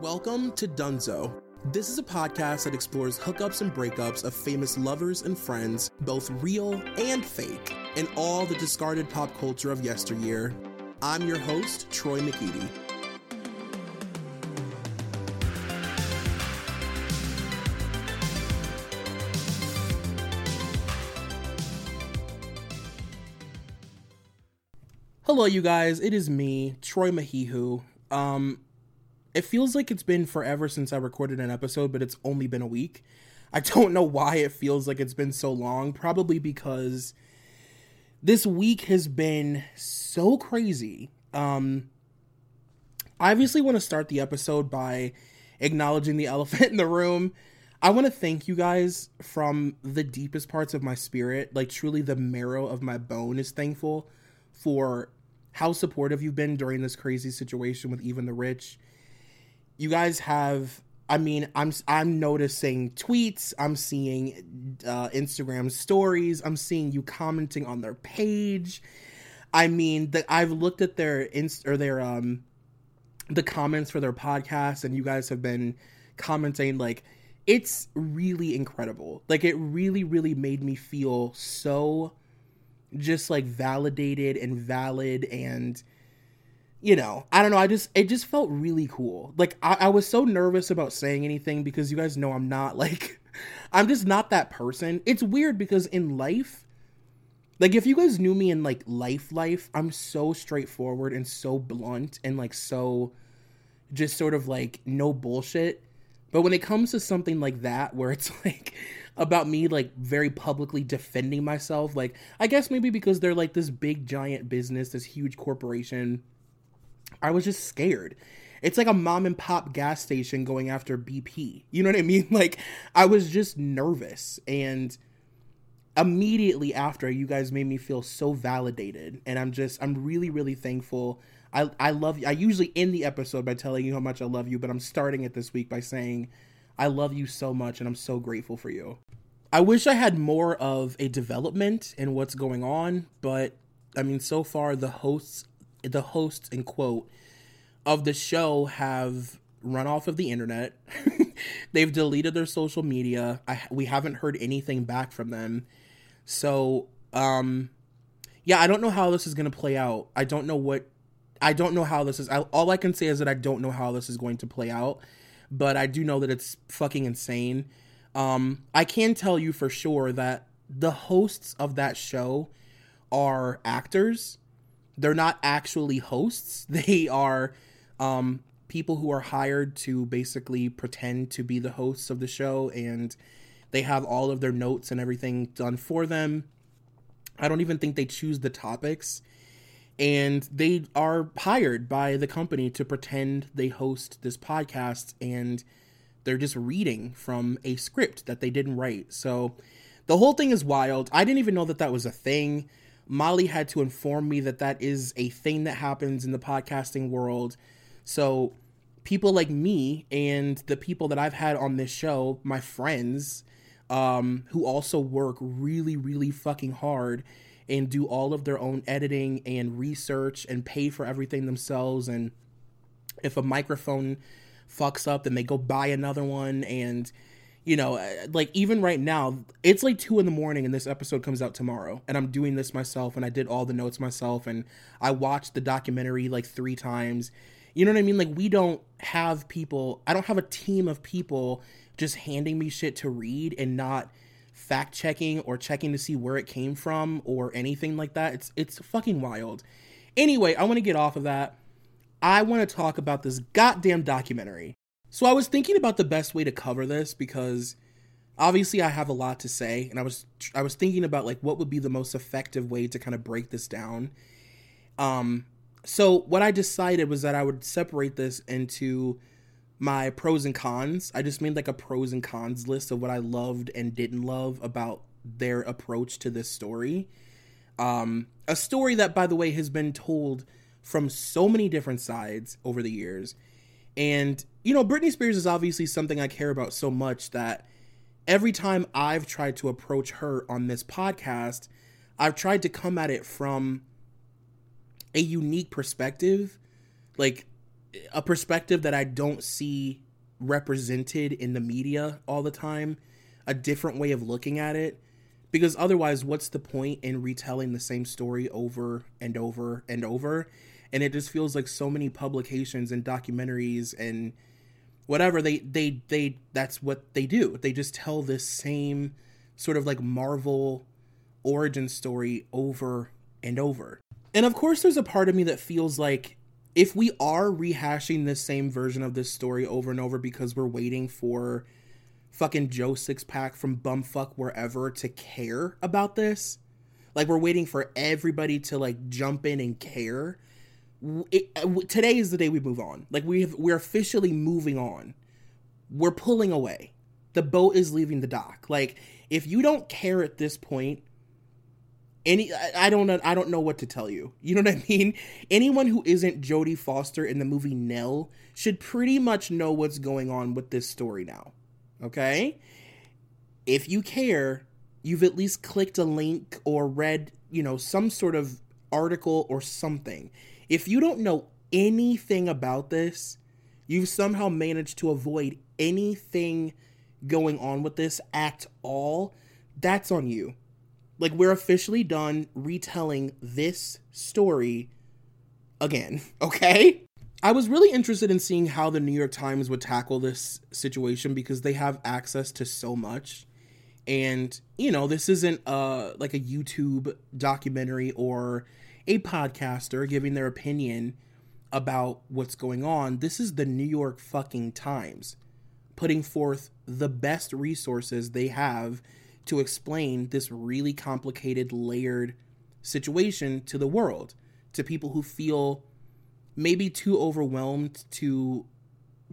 Welcome to Dunzo. This is a podcast that explores hookups and breakups of famous lovers and friends, both real and fake, and all the discarded pop culture of yesteryear. I'm your host, Troy McEady. Hello, you guys. It is me, Troy Mahihu. Um, it feels like it's been forever since I recorded an episode, but it's only been a week. I don't know why it feels like it's been so long. Probably because this week has been so crazy. Um, I obviously want to start the episode by acknowledging the elephant in the room. I want to thank you guys from the deepest parts of my spirit. Like, truly, the marrow of my bone is thankful for how supportive you've been during this crazy situation with even the rich. You guys have I mean, I'm I'm noticing tweets, I'm seeing uh, Instagram stories, I'm seeing you commenting on their page. I mean, that I've looked at their inst or their um the comments for their podcast, and you guys have been commenting like it's really incredible. Like it really, really made me feel so just like validated and valid and you know i don't know i just it just felt really cool like I, I, was so nervous about saying anything because you guys know i'm not like i'm just not that person it's weird because in life like if you guys knew me in like life life i'm so straightforward and so blunt and like so just sort of like no bullshit but when it comes to something like that where it's like about me like very publicly defending myself. Like, I guess maybe because they're like this big giant business, this huge corporation. I was just scared. It's like a mom and pop gas station going after BP. You know what I mean? Like, I was just nervous. And immediately after, you guys made me feel so validated. And I'm just, I'm really, really thankful. I, I love you. I usually end the episode by telling you how much I love you, but I'm starting it this week by saying, I love you so much and I'm so grateful for you. I wish I had more of a development in what's going on, but I mean, so far the hosts, the hosts in quote of the show have run off of the internet. They've deleted their social media. I, we haven't heard anything back from them. So, um, yeah, I don't know how this is going to play out. I don't know what, I don't know how this is. I, all I can say is that I don't know how this is going to play out but I do know that it's fucking insane. Um, I can tell you for sure that the hosts of that show are actors. They're not actually hosts. They are um, people who are hired to basically pretend to be the hosts of the show, and they have all of their notes and everything done for them. I don't even think they choose the topics and they are hired by the company to pretend they host this podcast and they're just reading from a script that they didn't write. So the whole thing is wild. I didn't even know that that was a thing. Molly had to inform me that that is a thing that happens in the podcasting world. So people like me and the people that I've had on this show, my friends, um, who also work really, really fucking hard and do all of their own editing and research and pay for everything themselves. And if a microphone fucks up, then they go buy another one. And, you know, uh, like even right now, it's like two in the morning and this episode comes out tomorrow. And I'm doing this myself and I did all the notes myself. And I watched the documentary like three times. You know what I mean? Like, we don't have people, I don't have a team of people just handing me shit to read and not fact checking or checking to see where it came from or anything like that. It's it's fucking wild. Anyway, I want to get off of that. I want to talk about this goddamn documentary. So I was thinking about the best way to cover this because obviously I have a lot to say and I was I was thinking about like what would be the most effective way to kind of break this down. Um so what I decided was that I would separate this into my pros and cons. I just made like a pros and cons list of what I loved and didn't love about their approach to this story. Um, a story that, by the way, has been told from so many different sides over the years. And, you know, Britney Spears is obviously something I care about so much that every time I've tried to approach her on this podcast, I've tried to come at it from a unique perspective. Like, a perspective that I don't see represented in the media all the time, a different way of looking at it. Because otherwise, what's the point in retelling the same story over and over and over? And it just feels like so many publications and documentaries and whatever they they they that's what they do. They just tell this same sort of like Marvel origin story over and over. And of course, there's a part of me that feels like if we are rehashing the same version of this story over and over because we're waiting for fucking Joe Sixpack from Bumfuck Wherever to care about this, like we're waiting for everybody to like jump in and care. It, uh, today is the day we move on. Like we have, we're officially moving on. We're pulling away. The boat is leaving the dock. Like if you don't care at this point, any I don't know I don't know what to tell you. You know what I mean? Anyone who isn't Jodie Foster in the movie Nell should pretty much know what's going on with this story now. Okay? If you care, you've at least clicked a link or read, you know, some sort of article or something. If you don't know anything about this, you've somehow managed to avoid anything going on with this at all. That's on you like we're officially done retelling this story again, okay? I was really interested in seeing how the New York Times would tackle this situation because they have access to so much. And, you know, this isn't uh like a YouTube documentary or a podcaster giving their opinion about what's going on. This is the New York fucking Times putting forth the best resources they have to explain this really complicated, layered situation to the world, to people who feel maybe too overwhelmed to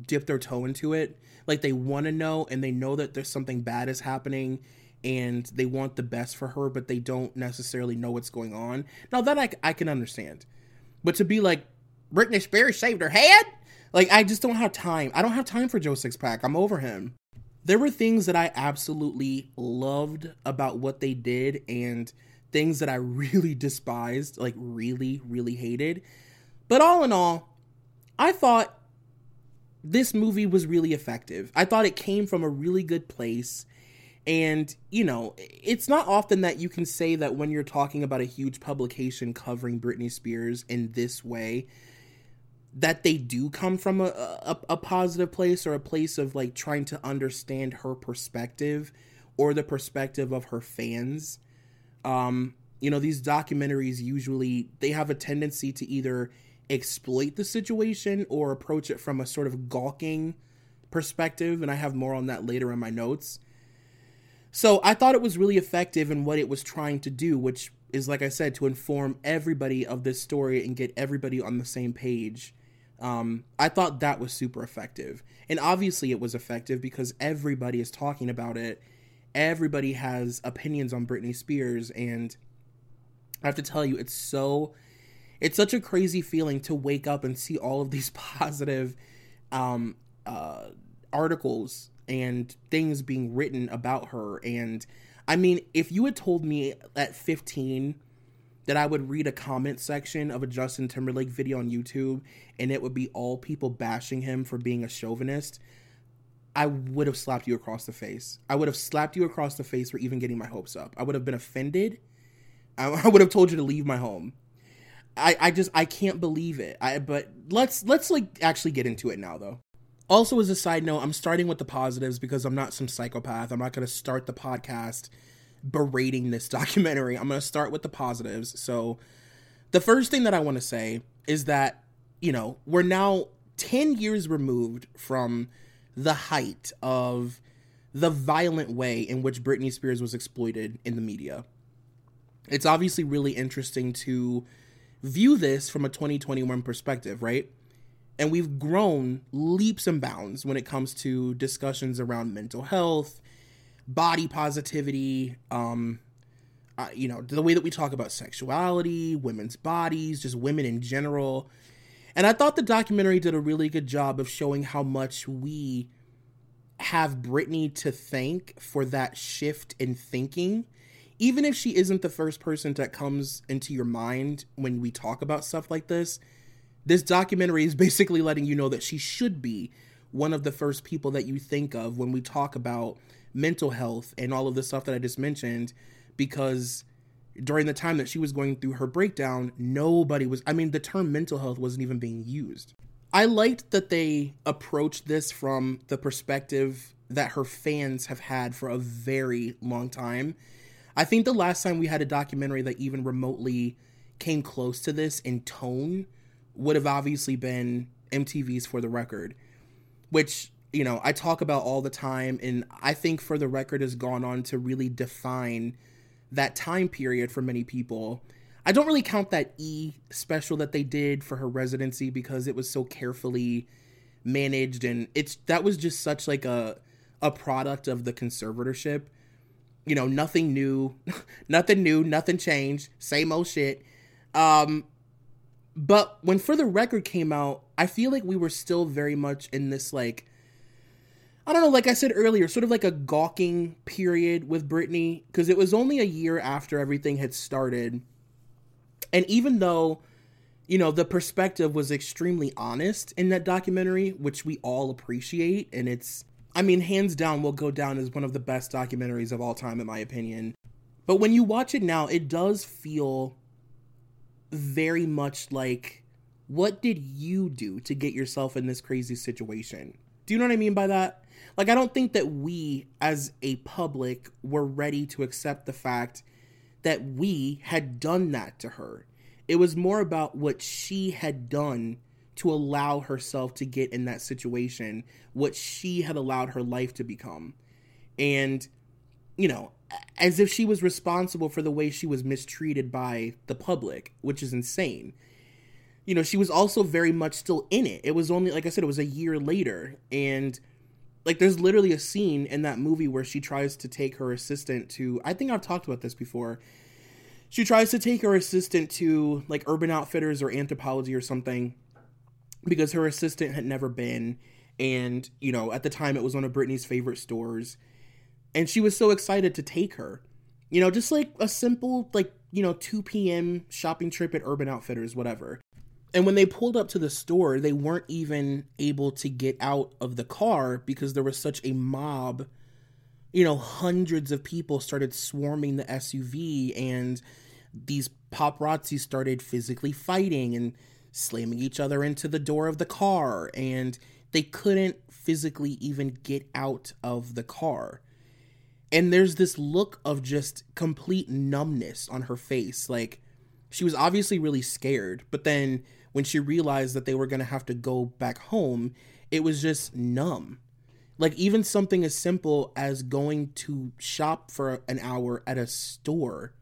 dip their toe into it. Like they want to know and they know that there's something bad is happening and they want the best for her, but they don't necessarily know what's going on. Now, that I, I can understand. But to be like, Britney Spears saved her head? Like, I just don't have time. I don't have time for Joe Sixpack. I'm over him there were things that I absolutely loved about what they did and things that I really despised, like really, really hated. But all in all, I thought this movie was really effective. I thought it came from a really good place. And, you know, it's not often that you can say that when you're talking about a huge publication covering Britney Spears in this way, that they do come from a, a, a positive place or a place of like trying to understand her perspective or the perspective of her fans. Um, you know, these documentaries usually they have a tendency to either exploit the situation or approach it from a sort of gawking perspective, and I have more on that later in my notes. So I thought it was really effective in what it was trying to do, which is like I said, to inform everybody of this story and get everybody on the same page um, I thought that was super effective. And obviously, it was effective because everybody is talking about it. Everybody has opinions on Britney Spears. And I have to tell you, it's so. It's such a crazy feeling to wake up and see all of these positive um, uh, articles and things being written about her. And I mean, if you had told me at 15 that I would read a comment section of a Justin Timberlake video on YouTube and it would be all people bashing him for being a chauvinist, I would have slapped you across the face. I would have slapped you across the face for even getting my hopes up. I would have been offended. I, would have told you to leave my home. I, I just I can't believe it. I but let's let's like actually get into it now though. Also as a side note, I'm starting with the positives because I'm not some psychopath. I'm not going to start the podcast berating this documentary. I'm going to start with the positives. So, the first thing that I want to say is that, you know, we're now 10 years removed from the height of the violent way in which Britney Spears was exploited in the media. It's obviously really interesting to view this from a 2021 perspective, right? And we've grown leaps and bounds when it comes to discussions around mental health, body positivity, um, uh, you know, the way that we talk about sexuality, women's bodies, just women in general. And I thought the documentary did a really good job of showing how much we have Britney to thank for that shift in thinking. Even if she isn't the first person that comes into your mind when we talk about stuff like this, This documentary is basically letting you know that she should be one of the first people that you think of when we talk about mental health and all of the stuff that I just mentioned because during the time that she was going through her breakdown, nobody was, I mean, the term mental health wasn't even being used. I liked that they approached this from the perspective that her fans have had for a very long time. I think the last time we had a documentary that even remotely came close to this in tone would have obviously been MTV's For the Record, which, you know, I talk about all the time. And I think For the Record has gone on to really define that time period for many people. I don't really count that E special that they did for her residency because it was so carefully managed and it's that was just such like a a product of the conservatorship. You know, nothing new, nothing new, nothing changed, same old shit. Um but when For the Record came out, I feel like we were still very much in this like I don't know, like I said earlier, sort of like a gawking period with Britney, because it was only a year after everything had started. And even though, you know, the perspective was extremely honest in that documentary, which we all appreciate, and it's, I mean, hands down, will go down as one of the best documentaries of all time, in my opinion. But when you watch it now, it does feel very much like, what did you do to get yourself in this crazy situation? Do you know what I mean by that? Like, I don't think that we as a public were ready to accept the fact that we had done that to her. It was more about what she had done to allow herself to get in that situation, what she had allowed her life to become. And, you know, as if she was responsible for the way she was mistreated by the public, which is insane. You know, she was also very much still in it. It was only, like I said, it was a year later. And, like there's literally a scene in that movie where she tries to take her assistant to I think I've talked about this before. She tries to take her assistant to like Urban Outfitters or Anthropologie or something because her assistant had never been and you know at the time it was one of Britney's favorite stores and she was so excited to take her. You know, just like a simple like, you know, 2 p.m. shopping trip at Urban Outfitters whatever. And when they pulled up to the store, they weren't even able to get out of the car because there was such a mob. You know, hundreds of people started swarming the SUV, and these paparazzi started physically fighting and slamming each other into the door of the car, and they couldn't physically even get out of the car. And there's this look of just complete numbness on her face. Like, she was obviously really scared, but then when she realized that they were going to have to go back home, it was just numb. Like even something as simple as going to shop for an hour at a store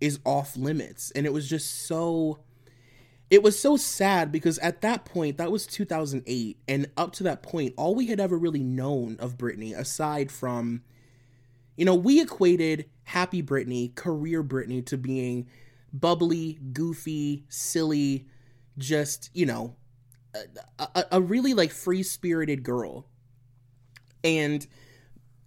is off limits. And it was just so it was so sad because at that point, that was 2008, and up to that point, all we had ever really known of Britney, aside from, you know, we equated Happy Britney, career Britney, to being bubbly, goofy, silly, just you know a, a, a really like free spirited girl and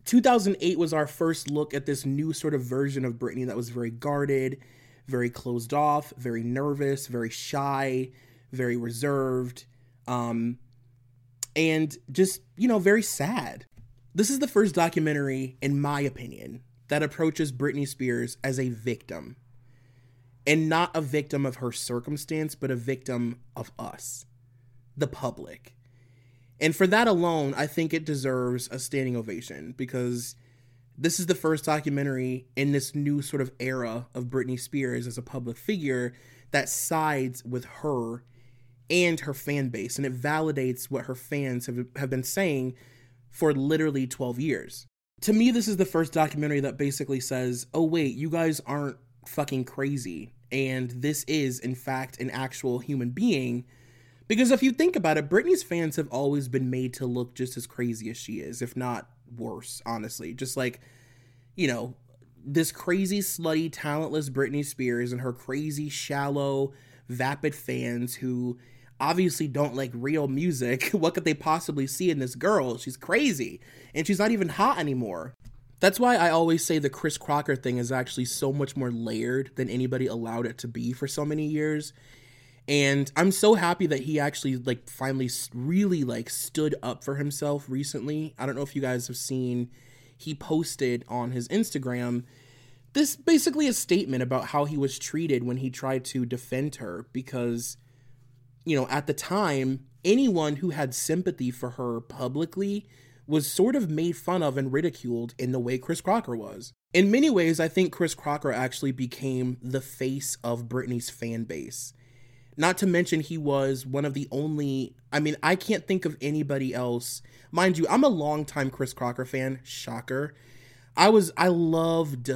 2008 was our first look at this new sort of version of Britney that was very guarded, very closed off, very nervous, very shy, very reserved, um, and just, you know, very sad. This is the first documentary, in my opinion, that approaches Britney Spears as a victim and not a victim of her circumstance, but a victim of us, the public. And for that alone, I think it deserves a standing ovation because this is the first documentary in this new sort of era of Britney Spears as a public figure that sides with her and her fan base. And it validates what her fans have, have been saying for literally 12 years. To me, this is the first documentary that basically says, oh, wait, you guys aren't fucking crazy. And this is in fact an actual human being. Because if you think about it Britney's fans have always been made to look just as crazy as she is if not worse honestly. Just like you know this crazy slutty talentless Britney Spears and her crazy shallow vapid fans who obviously don't like real music what could they possibly see in this girl she's crazy and she's not even hot anymore that's why I always say the Chris Crocker thing is actually so much more layered than anybody allowed it to be for so many years. And I'm so happy that he actually like finally really like stood up for himself recently. I don't know if you guys have seen he posted on his Instagram this basically a statement about how he was treated when he tried to defend her because you know, at the time, anyone who had sympathy for her publicly was sort of made fun of and ridiculed in the way Chris Crocker was. In many ways, I think Chris Crocker actually became the face of Britney's fan base. Not to mention, he was one of the only, I mean, I can't think of anybody else. Mind you, I'm a longtime Chris Crocker fan, shocker. I was, I loved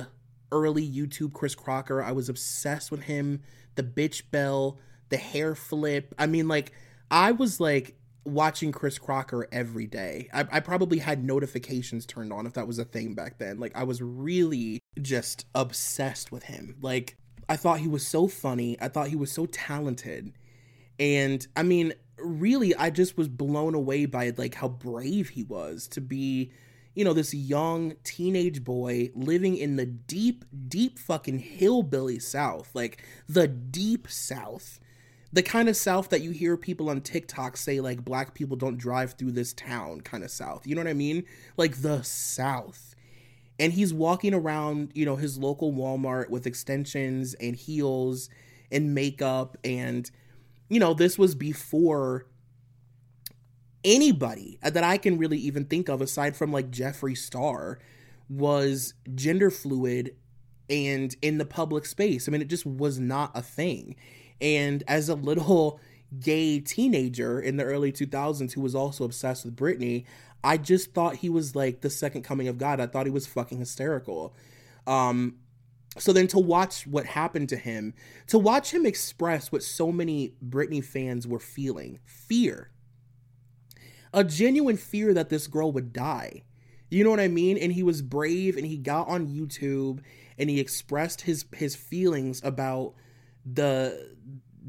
early YouTube Chris Crocker. I was obsessed with him, the bitch bell, the hair flip. I mean, like, I was like watching Chris Crocker every day. I, I, probably had notifications turned on if that was a thing back then. Like I was really just obsessed with him. Like I thought he was so funny. I thought he was so talented. And I mean, really I just was blown away by like how brave he was to be, you know, this young teenage boy living in the deep deep fucking hillbilly south, like the deep south the kind of South that you hear people on TikTok say, like, black people don't drive through this town kind of South. You know what I mean? Like the South. And he's walking around, you know, his local Walmart with extensions and heels and makeup. And, you know, this was before anybody that I can really even think of, aside from like Jeffree Star, was gender fluid and in the public space. I mean, it just was not a thing. And as a little gay teenager in the early 2000s who was also obsessed with Britney, I just thought he was like the second coming of God. I thought he was fucking hysterical. Um, so then to watch what happened to him, to watch him express what so many Britney fans were feeling fear. A genuine fear that this girl would die. You know what I mean? And he was brave and he got on YouTube and he expressed his his feelings about the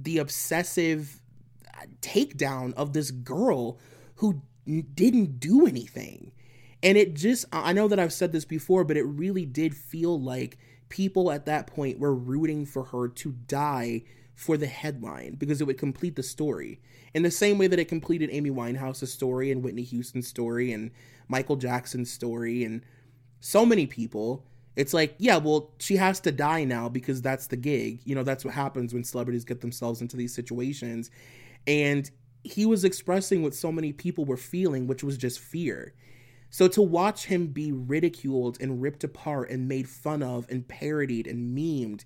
the obsessive takedown of this girl who didn't do anything. And it just, I know that I've said this before, but it really did feel like people at that point were rooting for her to die for the headline because it would complete the story. In the same way that it completed Amy Winehouse's story and Whitney Houston's story and Michael Jackson's story and so many people, it's like, yeah, well, she has to die now because that's the gig. You know, that's what happens when celebrities get themselves into these situations. And he was expressing what so many people were feeling, which was just fear. So to watch him be ridiculed and ripped apart and made fun of and parodied and memed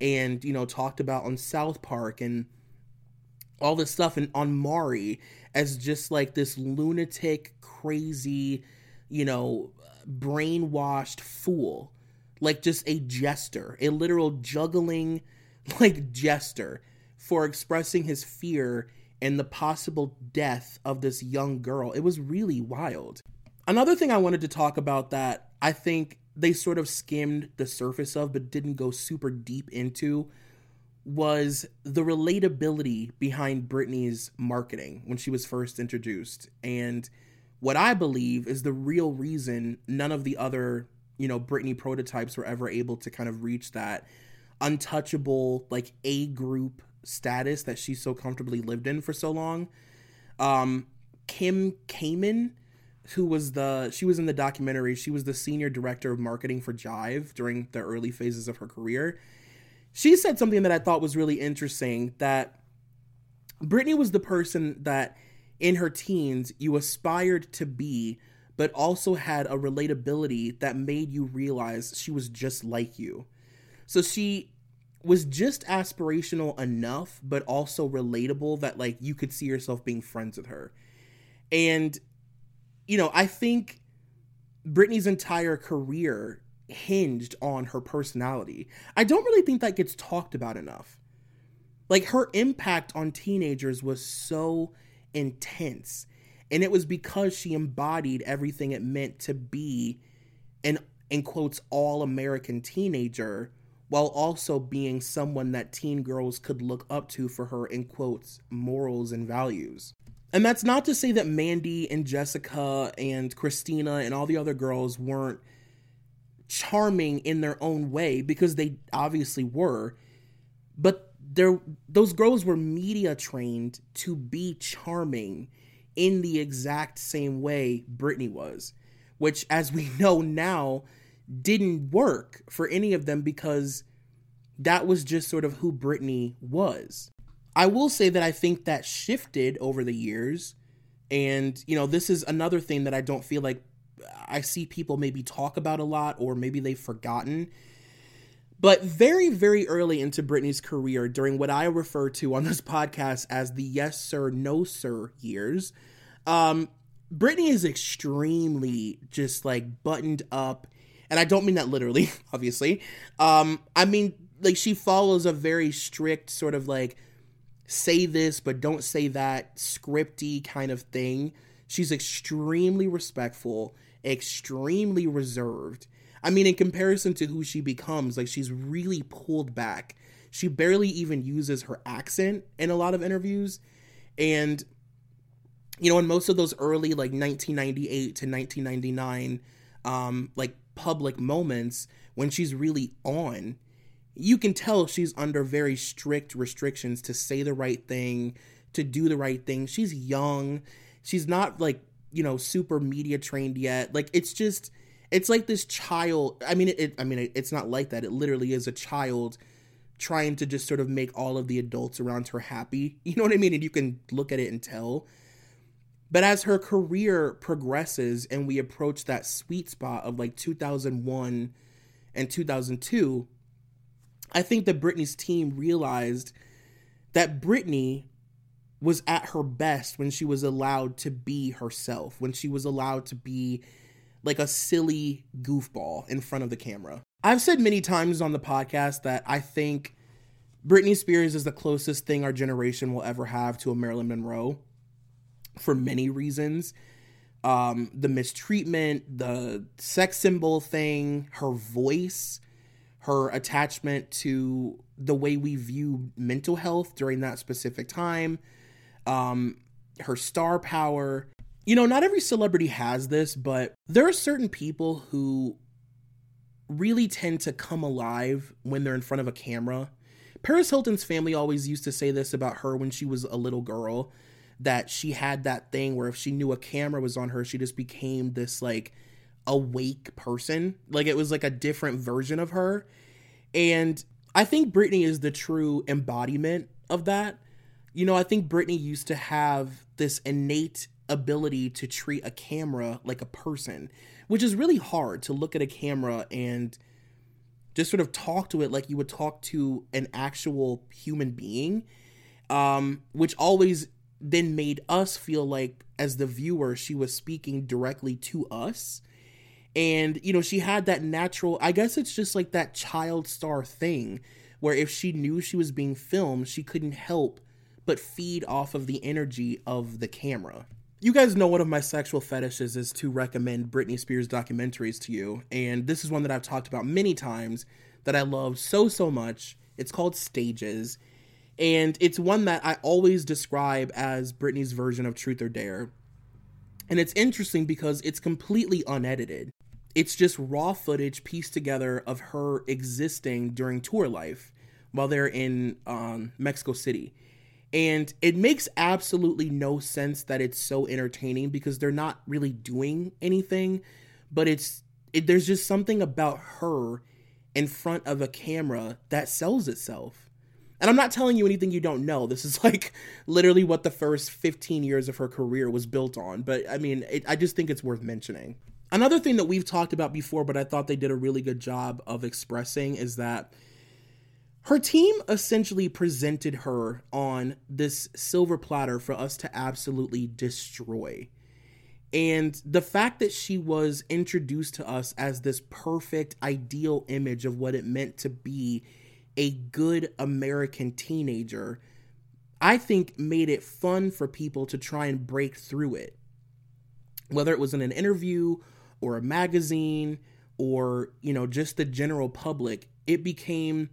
and, you know, talked about on South Park and all this stuff and on Mari as just like this lunatic, crazy, you know, brainwashed fool like just a jester, a literal juggling like jester for expressing his fear and the possible death of this young girl. It was really wild. Another thing I wanted to talk about that I think they sort of skimmed the surface of but didn't go super deep into was the relatability behind Britney's marketing when she was first introduced. And what I believe is the real reason none of the other you know Britney prototypes were ever able to kind of reach that untouchable like A group status that she so comfortably lived in for so long. Um, Kim Kaiman, who was the she was in the documentary, she was the senior director of marketing for Jive during the early phases of her career. She said something that I thought was really interesting that Britney was the person that in her teens you aspired to be but also had a relatability that made you realize she was just like you. So she was just aspirational enough, but also relatable that like you could see yourself being friends with her. And, you know, I think Britney's entire career hinged on her personality. I don't really think that gets talked about enough. Like her impact on teenagers was so intense and it was because she embodied everything it meant to be an, in quotes, all American teenager while also being someone that teen girls could look up to for her, in quotes, morals and values. And that's not to say that Mandy and Jessica and Christina and all the other girls weren't charming in their own way, because they obviously were. But there those girls were media trained to be charming in the exact same way Britney was, which as we know now didn't work for any of them because that was just sort of who Britney was. I will say that I think that shifted over the years. And, you know, this is another thing that I don't feel like I see people maybe talk about a lot or maybe they've forgotten. But very, very early into Britney's career, during what I refer to on this podcast as the yes sir, no sir years, um, Britney is extremely just like buttoned up. And I don't mean that literally, obviously. Um, I mean, like, she follows a very strict sort of like say this, but don't say that scripty kind of thing. She's extremely respectful, extremely reserved. I mean, in comparison to who she becomes, like she's really pulled back. She barely even uses her accent in a lot of interviews. And, you know, in most of those early, like 1998 to 1999, um, like public moments when she's really on, you can tell she's under very strict restrictions to say the right thing, to do the right thing. She's young. She's not like, you know, super media trained yet. Like it's just it's like this child. I mean it, I mean it, it's not like that. It literally is a child trying to just sort of make all of the adults around her happy. You know what I mean? And you can look at it and tell. But as her career progresses and we approach that sweet spot of like 2001 and 2002, I think that Britney's team realized that Britney was at her best when she was allowed to be herself, when she was allowed to be like a silly goofball in front of the camera. I've said many times on the podcast that I think Britney Spears is the closest thing our generation will ever have to a Marilyn Monroe for many reasons. Um, the mistreatment, the sex symbol thing, her voice, her attachment to the way we view mental health during that specific time, um, her star power. You know, not every celebrity has this, but there are certain people who really tend to come alive when they're in front of a camera. Paris Hilton's family always used to say this about her when she was a little girl that she had that thing where if she knew a camera was on her, she just became this like awake person. Like it was like a different version of her. And I think Britney is the true embodiment of that. You know, I think Britney used to have this innate ability to treat a camera like a person, which is really hard to look at a camera and just sort of talk to it like you would talk to an actual human being. Um, which always then made us feel like as the viewer she was speaking directly to us and, you know, she had that natural, I guess it's just like that child star thing where if she knew she was being filmed, she couldn't help but feed off of the energy of the camera. You guys know one of my sexual fetishes is to recommend Britney Spears documentaries to you, and this is one that I've talked about many times that I love so, so much. It's called Stages, and it's one that I always describe as Britney's version of Truth or Dare. And it's interesting because it's completely unedited. It's just raw footage pieced together of her existing during tour life while they're in um, Mexico City. And it makes absolutely no sense that it's so entertaining because they're not really doing anything, but it's it, there's just something about her in front of a camera that sells itself. And I'm not telling you anything you don't know. This is like literally what the first 15 years of her career was built on. But I mean, it, I just think it's worth mentioning. Another thing that we've talked about before, but I thought they did a really good job of expressing is that her team essentially presented her on this silver platter for us to absolutely destroy. And the fact that she was introduced to us as this perfect, ideal image of what it meant to be a good American teenager, I think made it fun for people to try and break through it. Whether it was in an interview or a magazine or, you know, just the general public, it became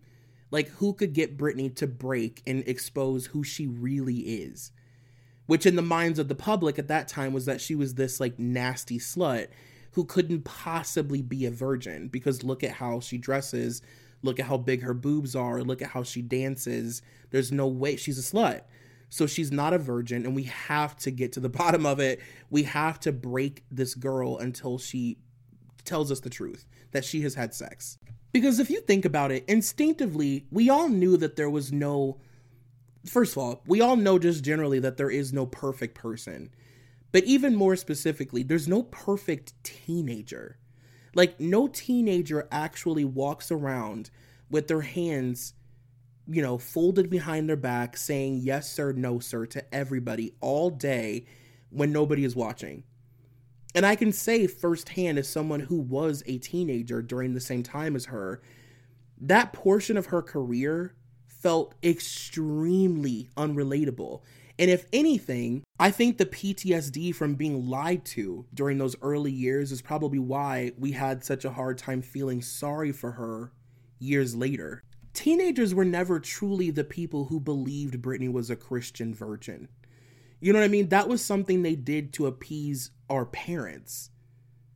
like who could get Britney to break and expose who she really is. Which in the minds of the public at that time was that she was this like nasty slut who couldn't possibly be a virgin because look at how she dresses, Look at how big her boobs are. Look at how she dances. There's no way she's a slut. So she's not a virgin, and we have to get to the bottom of it. We have to break this girl until she tells us the truth that she has had sex. Because if you think about it, instinctively, we all knew that there was no. First of all, we all know just generally that there is no perfect person. But even more specifically, there's no perfect teenager. Like, no teenager actually walks around with their hands, you know, folded behind their back saying yes, sir, no, sir to everybody all day when nobody is watching. And I can say firsthand, as someone who was a teenager during the same time as her, that portion of her career felt extremely unrelatable. And if anything, I think the PTSD from being lied to during those early years is probably why we had such a hard time feeling sorry for her years later. Teenagers were never truly the people who believed Britney was a Christian virgin. You know what I mean? That was something they did to appease our parents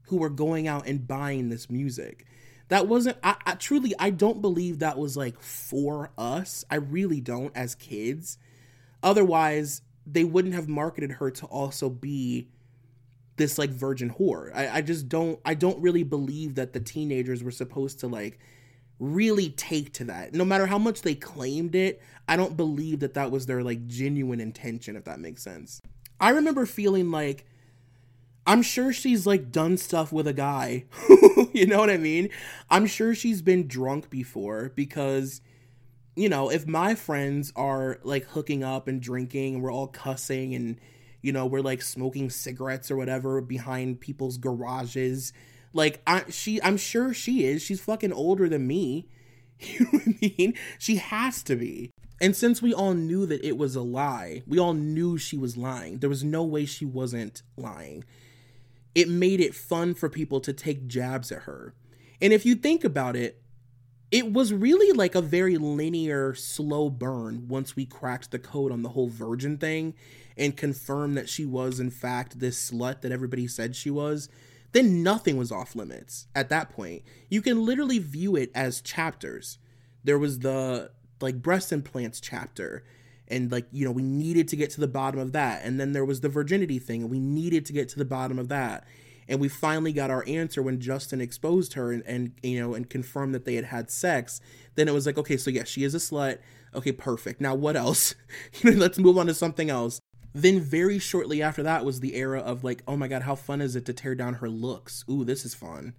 who were going out and buying this music. That wasn't, I, I truly, I don't believe that was like for us. I really don't as kids. Otherwise, they wouldn't have marketed her to also be this like virgin whore. I, I just don't I don't really believe that the teenagers were supposed to like really take to that. No matter how much they claimed it, I don't believe that that was their like genuine intention if that makes sense. I remember feeling like I'm sure she's like done stuff with a guy. you know what I mean? I'm sure she's been drunk before because you know, if my friends are like hooking up and drinking and we're all cussing and you know, we're like smoking cigarettes or whatever behind people's garages, like I she I'm sure she is. She's fucking older than me. You know what I mean? She has to be. And since we all knew that it was a lie, we all knew she was lying. There was no way she wasn't lying. It made it fun for people to take jabs at her. And if you think about it, it was really like a very linear, slow burn once we cracked the code on the whole virgin thing and confirmed that she was, in fact, this slut that everybody said she was. Then nothing was off limits at that point. You can literally view it as chapters. There was the like breast implants chapter, and like, you know, we needed to get to the bottom of that. And then there was the virginity thing, and we needed to get to the bottom of that and we finally got our answer when Justin exposed her and, and you know and confirmed that they had had sex. Then it was like, okay, so yes, she is a slut. Okay, perfect. Now what else? Let's move on to something else. Then very shortly after that was the era of like, oh my god, how fun is it to tear down her looks? Ooh, this is fun.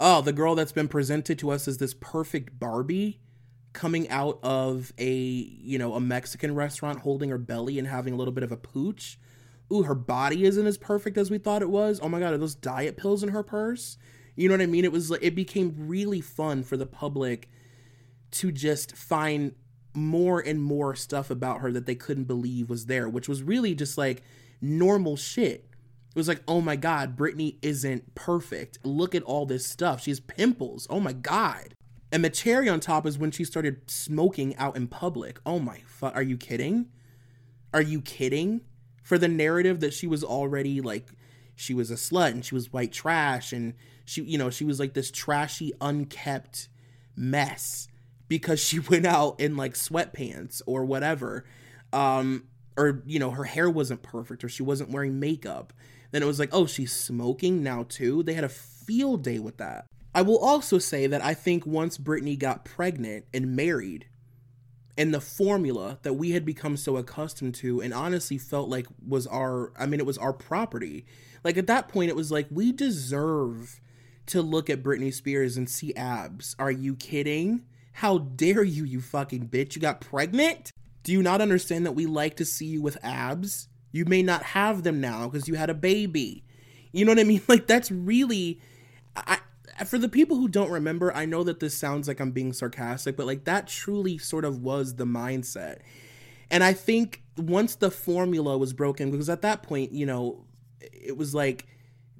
Oh, the girl that's been presented to us as this perfect Barbie coming out of a, you know, a Mexican restaurant holding her belly and having a little bit of a pooch ooh, her body isn't as perfect as we thought it was. Oh my god, are those diet pills in her purse? You know what I mean? It was like it became really fun for the public to just find more and more stuff about her that they couldn't believe was there, which was really just like normal shit. It was like, oh my god, Britney isn't perfect. Look at all this stuff. She has pimples. Oh my god. And the cherry on top is when she started smoking out in public. Oh my fuck, are you kidding? Are you kidding? for the narrative that she was already like she was a slut and she was white trash and she you know she was like this trashy unkept mess because she went out in like sweatpants or whatever um or you know her hair wasn't perfect or she wasn't wearing makeup then it was like oh she's smoking now too they had a field day with that i will also say that i think once britney got pregnant and married and the formula that we had become so accustomed to and honestly felt like was our I mean it was our property. Like at that point it was like we deserve to look at Britney Spears and see abs. Are you kidding? How dare you, you fucking bitch? You got pregnant? Do you not understand that we like to see you with abs? You may not have them now because you had a baby. You know what I mean? Like that's really I for the people who don't remember, I know that this sounds like I'm being sarcastic, but like that truly sort of was the mindset. And I think once the formula was broken, because at that point, you know, it was like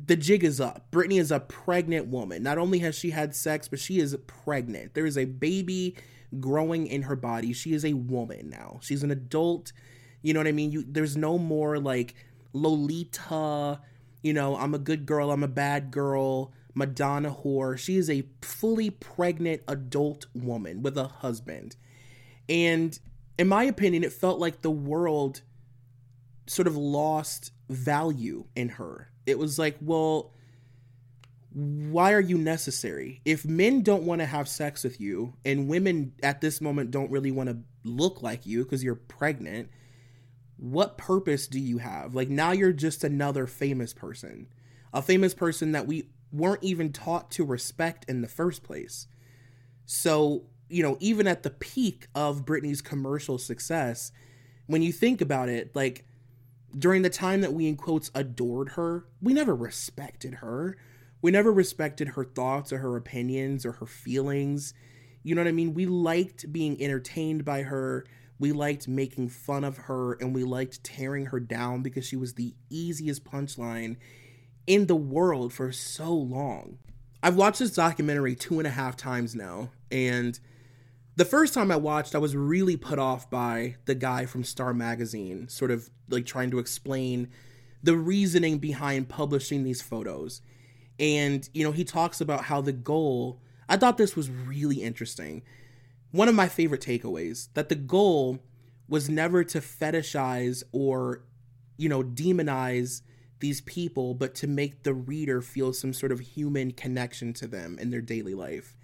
the jig is up. Britney is a pregnant woman. Not only has she had sex, but she is pregnant. There is a baby growing in her body. She is a woman now. She's an adult. You know what I mean? You there's no more like Lolita, you know, I'm a good girl, I'm a bad girl Madonna whore. She is a fully pregnant adult woman with a husband. And in my opinion, it felt like the world sort of lost value in her. It was like, well, why are you necessary? If men don't want to have sex with you and women at this moment don't really want to look like you because you're pregnant, what purpose do you have? Like now you're just another famous person, a famous person that we weren't even taught to respect in the first place. So, you know, even at the peak of Britney's commercial success, when you think about it, like during the time that we in quotes adored her, we never respected her we never respected her thoughts or her opinions or her feelings. You know what I mean? We liked being entertained by her. We liked making fun of her and we liked tearing her down because she was the easiest punchline in the world for so long. I've watched this documentary two and a half times now, and the first time I watched, I was really put off by the guy from Star Magazine, sort of like trying to explain the reasoning behind publishing these photos. And, you know, he talks about how the goal, I thought this was really interesting. One of my favorite takeaways that the goal was never to fetishize or, you know, demonize these people, but to make the reader feel some sort of human connection to them in their daily life.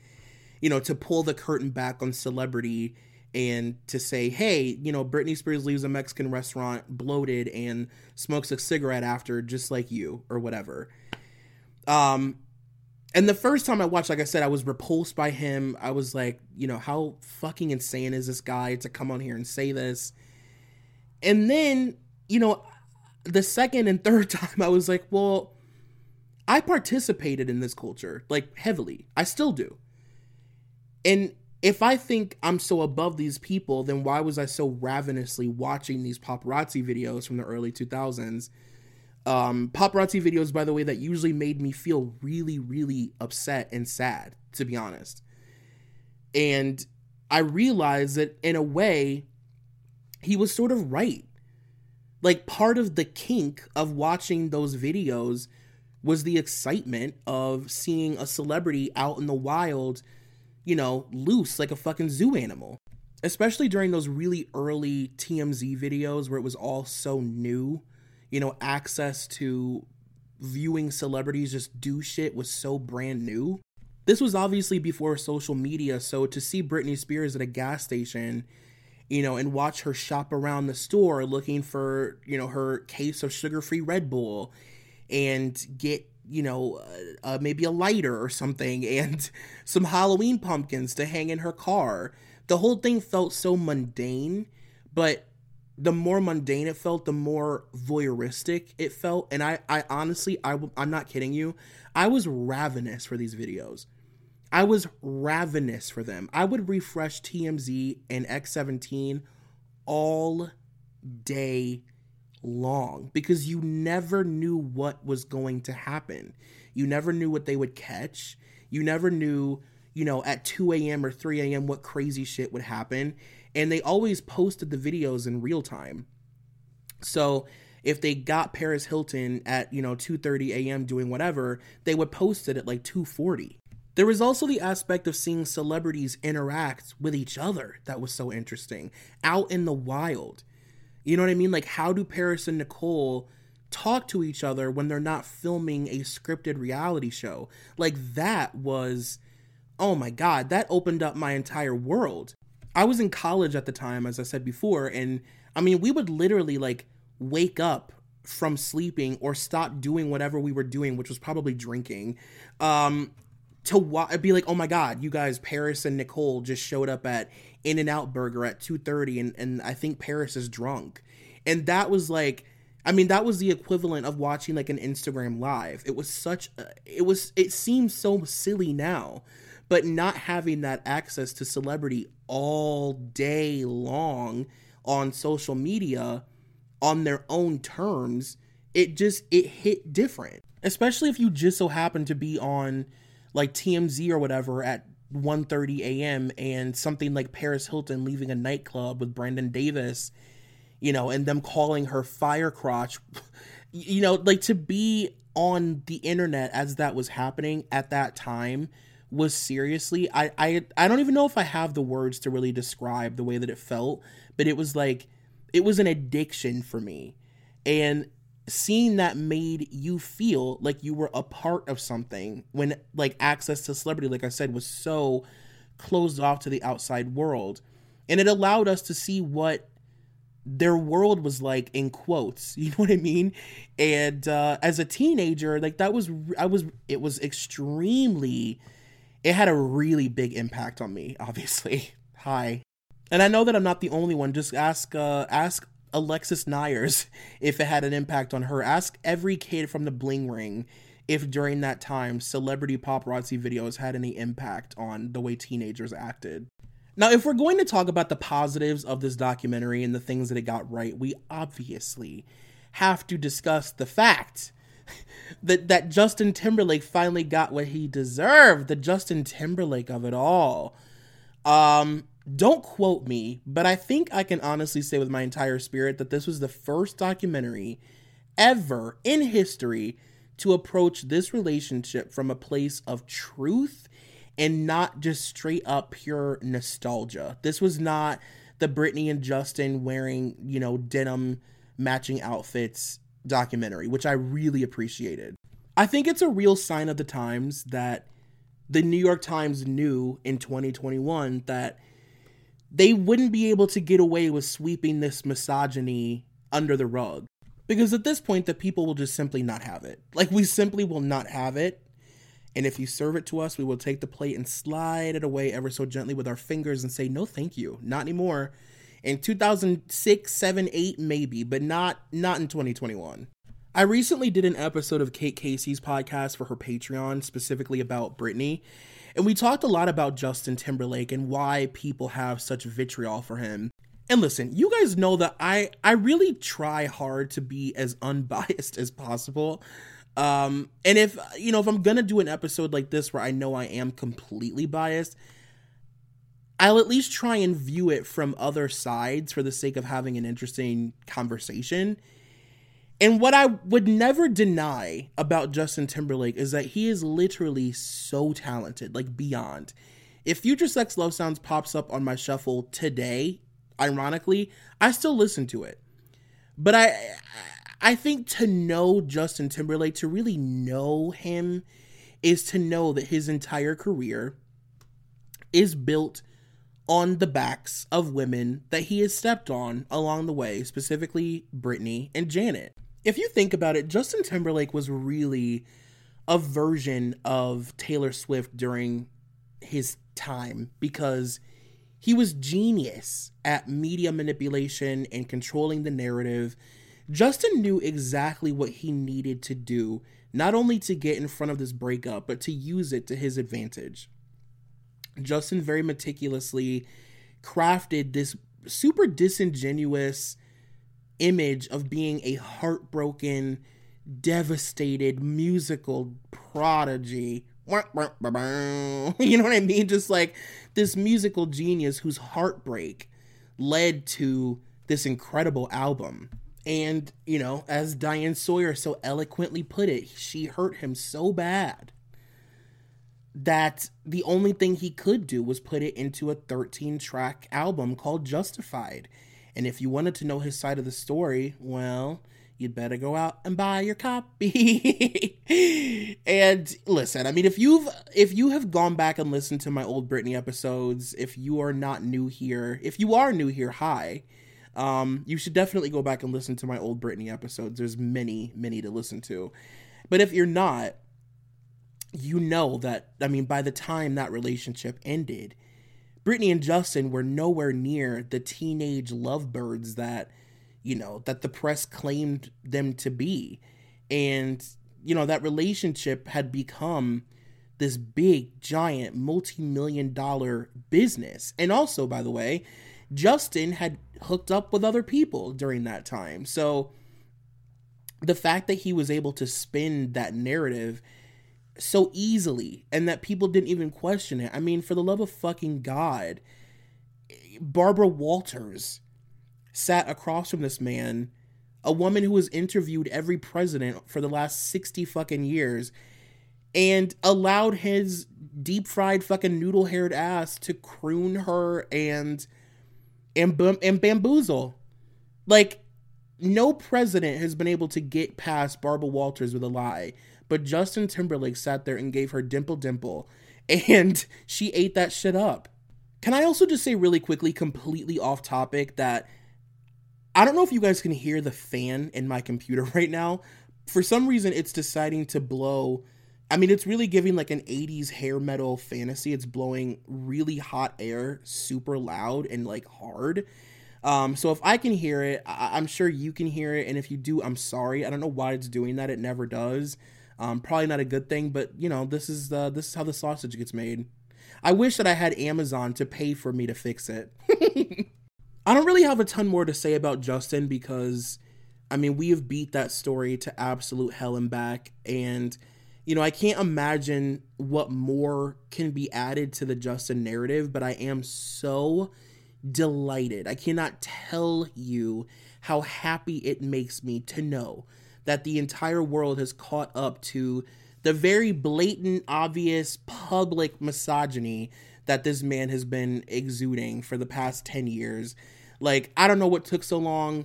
You know, to pull the curtain back on celebrity and to say, hey, you know, Britney Spears leaves a Mexican restaurant bloated and smokes a cigarette after, just like you, or whatever. Um, and the first time I watched, like I said, I was repulsed by him. I was like, you know, how fucking insane is this guy to come on here and say this? And then, you know, the second and third time, I was like, well, I participated in this culture, like heavily. I still do. And if I think I'm so above these people, then why was I so ravenously watching these paparazzi videos from the early 2000s? Um, paparazzi videos, by the way, that usually made me feel really, really upset and sad, to be honest. And I realized that in a way, he was sort of right. Like, part of the kink of watching those videos was the excitement of seeing a celebrity out in the wild, you know, loose like a fucking zoo animal. Especially during those really early TMZ videos where it was all so new you know, access to viewing celebrities just do shit was so brand new. This was obviously before social media, so to see Britney Spears at a gas station, you know, and watch her shop around the store looking for, you know, her case of sugar-free Red Bull and get, you know, uh, uh, maybe a lighter or something and some Halloween pumpkins to hang in her car. The whole thing felt so mundane, but the more mundane it felt, the more voyeuristic it felt. And I, I honestly, I, I'm not kidding you. I was ravenous for these videos. I was ravenous for them. I would refresh TMZ and X17 all day long because you never knew what was going to happen. You never knew what they would catch. You never knew, you know, at 2 a.m. or 3 a.m. what crazy shit would happen and they always posted the videos in real time. So if they got Paris Hilton at, you know, 2:30 a.m. doing whatever, they would post it at like 2:40. There was also the aspect of seeing celebrities interact with each other that was so interesting out in the wild. You know what I mean? Like how do Paris and Nicole talk to each other when they're not filming a scripted reality show? Like that was oh my god, that opened up my entire world. I was in college at the time, as I said before, and I mean, we would literally like wake up from sleeping or stop doing whatever we were doing, which was probably drinking, um, to wa- be like, oh my god, you guys, Paris and Nicole just showed up at In-N-Out Burger at two thirty, and and I think Paris is drunk, and that was like. I mean, that was the equivalent of watching like an Instagram live. It was such, a, it was, it seems so silly now, but not having that access to celebrity all day long on social media on their own terms it just it hit different especially if you just so happen to be on like TMZ or whatever at 1:30 a.m. and something like Paris Hilton leaving a nightclub with Brandon Davis you know and them calling her fire crotch you know like to be on the internet as that was happening at that time was seriously I I I don't even know if I have the words to really describe the way that it felt, but it was like it was an addiction for me. And seeing that made you feel like you were a part of something when like access to celebrity like I said was so closed off to the outside world. And it allowed us to see what their world was like in quotes you know what i mean? And uh as a teenager like that was i was it was extremely it had a really big impact on me obviously. Hi. And i know that i'm not the only one. Just ask uh ask alexis neiers if it had an impact on her ask every kid from the bling ring if during that time celebrity paparazzi videos had any impact on the way teenagers acted now, if we're going to talk about the positives of this documentary and the things that it got right, we obviously have to discuss the fact that that Justin Timberlake finally got what he deserved, the Justin Timberlake of it all. Um, don't quote me, but I think I can honestly say with my entire spirit that this was the first documentary ever in history to approach this relationship from a place of truth and not just straight up pure nostalgia. This was not the Britney and Justin wearing, you know, denim matching outfits documentary, which I really appreciated. I think it's a real sign of the times that the New York Times knew in 2021 that they wouldn't be able to get away with sweeping this misogyny under the rug. Because at this point, the people will just simply not have it. Like, we simply will not have it. And if you serve it to us, we will take the plate and slide it away ever so gently with our fingers and say, no, thank you. Not anymore. In 2006, 7, 8, maybe, but not not in 2021. I recently did an episode of Kate Casey's podcast for her Patreon, specifically about Britney. And we talked a lot about Justin Timberlake and why people have such vitriol for him. And listen, you guys know that I I really try hard to be as unbiased as possible. Um, and if you know, if I'm gonna do an episode like this where I know I am completely biased, I'll at least try and view it from other sides for the sake of having an interesting conversation. And what I would never deny about Justin Timberlake is that he is literally so talented, like beyond. If Future Sex Love Sounds pops up on my shuffle today, ironically, I still listen to it. But I I think to know Justin Timberlake, to really know him, is to know that his entire career is built on the backs of women that he has stepped on along the way, specifically Britney and Janet. If you think about it, Justin Timberlake was really a version of Taylor Swift during his time because he was genius at media manipulation and controlling the narrative Justin knew exactly what he needed to do, not only to get in front of this breakup, but to use it to his advantage. Justin very meticulously crafted this super disingenuous image of being a heartbroken, devastated musical prodigy. You know what I mean? Just like this musical genius whose heartbreak led to this incredible album. And, you know, as Diane Sawyer so eloquently put it, she hurt him so bad that the only thing he could do was put it into a 13 track album called Justified. And if you wanted to know his side of the story, well, you'd better go out and buy your copy. and listen, I mean if you've if you have gone back and listened to my old Britney episodes, if you are not new here, if you are new here, hi. Um, you should definitely go back and listen to my old Britney episodes. There's many, many to listen to. But if you're not, you know that, I mean, by the time that relationship ended, Britney and Justin were nowhere near the teenage lovebirds that, you know, that the press claimed them to be. And, you know, that relationship had become this big, giant, multi million dollar business. And also, by the way, Justin had hooked up with other people during that time. So the fact that he was able to spin that narrative so easily and that people didn't even question it. I mean, for the love of fucking God, Barbara Walters sat across from this man a woman who has interviewed every president for the last 60 fucking years and allowed his deep fried fucking noodle haired ass to croon her and and, and bamboozle. Like, no president has been able to get past Barbara Walters with a lie, but Justin Timberlake sat there and gave her dimple dimple, and she ate that shit up. Can I also just say really quickly, completely off topic, that I don't know if you guys can hear the fan in my computer right now. For some reason, it's deciding to blow. I mean, it's really giving like an 80s hair metal fantasy. It's blowing really hot air, super loud and like hard. Um, so if I can hear it, I- am sure you can hear it. And if you do, I'm sorry. I don't know why it's doing that. It never does. Um, probably not a good thing, but you know, this is uh, this is how the sausage gets made. I wish that I had Amazon to pay for me to fix it. I don't really have a ton more to say about Justin because, I mean, we have beat that story to absolute hell and back, and you know, I can't imagine what more can be added to the Justin narrative. But I am so delighted. I cannot tell you how happy it makes me to know that the entire world has caught up to the very blatant, obvious, public misogyny that this man has been exuding for the past 10 years. Like, I don't know what took so long.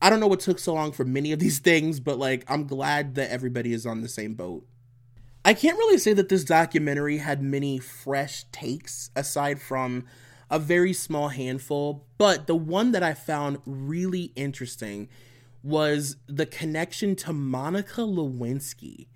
I don't know what took so long for many of these things, but like, I'm glad that everybody is on the same boat. I can't really say that this documentary had many fresh takes aside from a very small handful, but the one that I found really interesting was the connection to Monica Lewinsky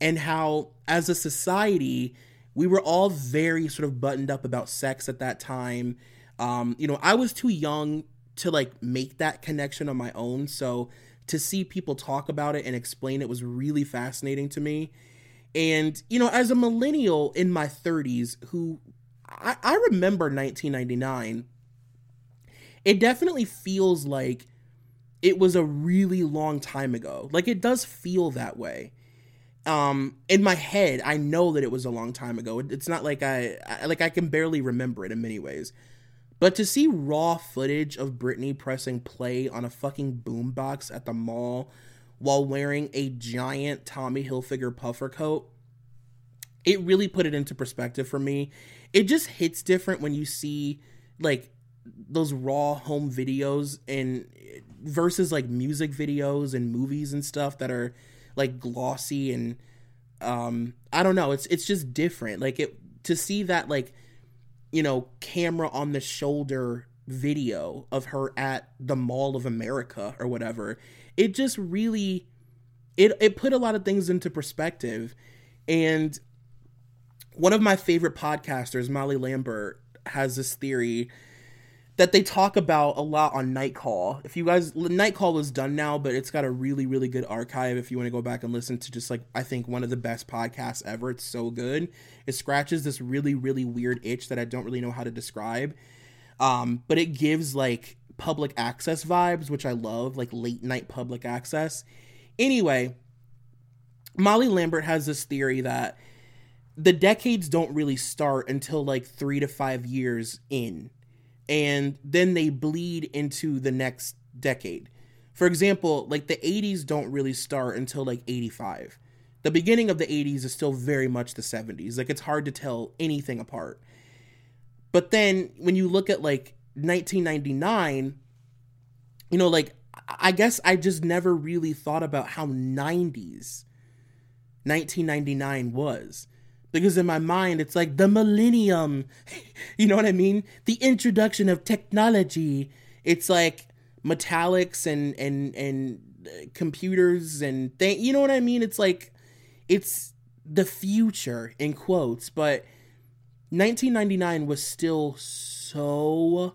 and how, as a society, we were all very sort of buttoned up about sex at that time. Um, you know, I was too young to like make that connection on my own. So to see people talk about it and explain it was really fascinating to me. And, you know, as a millennial in my 30s who I, I remember 1999. It definitely feels like it was a really long time ago. Like it does feel that way. Um, in my head, I know that it was a long time ago. It's not like I, I like I can barely remember it in many ways. But to see raw footage of Britney pressing play on a fucking boombox at the mall while wearing a giant Tommy Hilfiger puffer coat, it really put it into perspective for me it just hits different when you see like those raw home videos and versus like music videos and movies and stuff that are like glossy and um I don't know, it's it's just different. Like it to see that like you know, camera on the shoulder video of her at the Mall of America or whatever. It just really it it put a lot of things into perspective and one of my favorite podcasters, Molly Lambert, has this theory that they talk about a lot on Night Call. If you guys, Night Call is done now, but it's got a really, really good archive. If you want to go back and listen to just like, I think one of the best podcasts ever. It's so good. It scratches this really, really weird itch that I don't really know how to describe. Um, but it gives like public access vibes, which I love, like late night public access. Anyway, Molly Lambert has this theory that the decades don't really start until like three to five years in, and then they bleed into the next decade. For example, like the 80s don't really start until like 85. The beginning of the 80s is still very much the 70s. Like it's hard to tell anything apart. But then when you look at like 1999, you know, like I guess I just never really thought about how 90s 1999 was because in my mind it's like the millennium. You know what i mean? The introduction of technology. It's like metallics and and and uh, computers and thing you know what i mean? It's like it's the future in quotes but 1999 was still so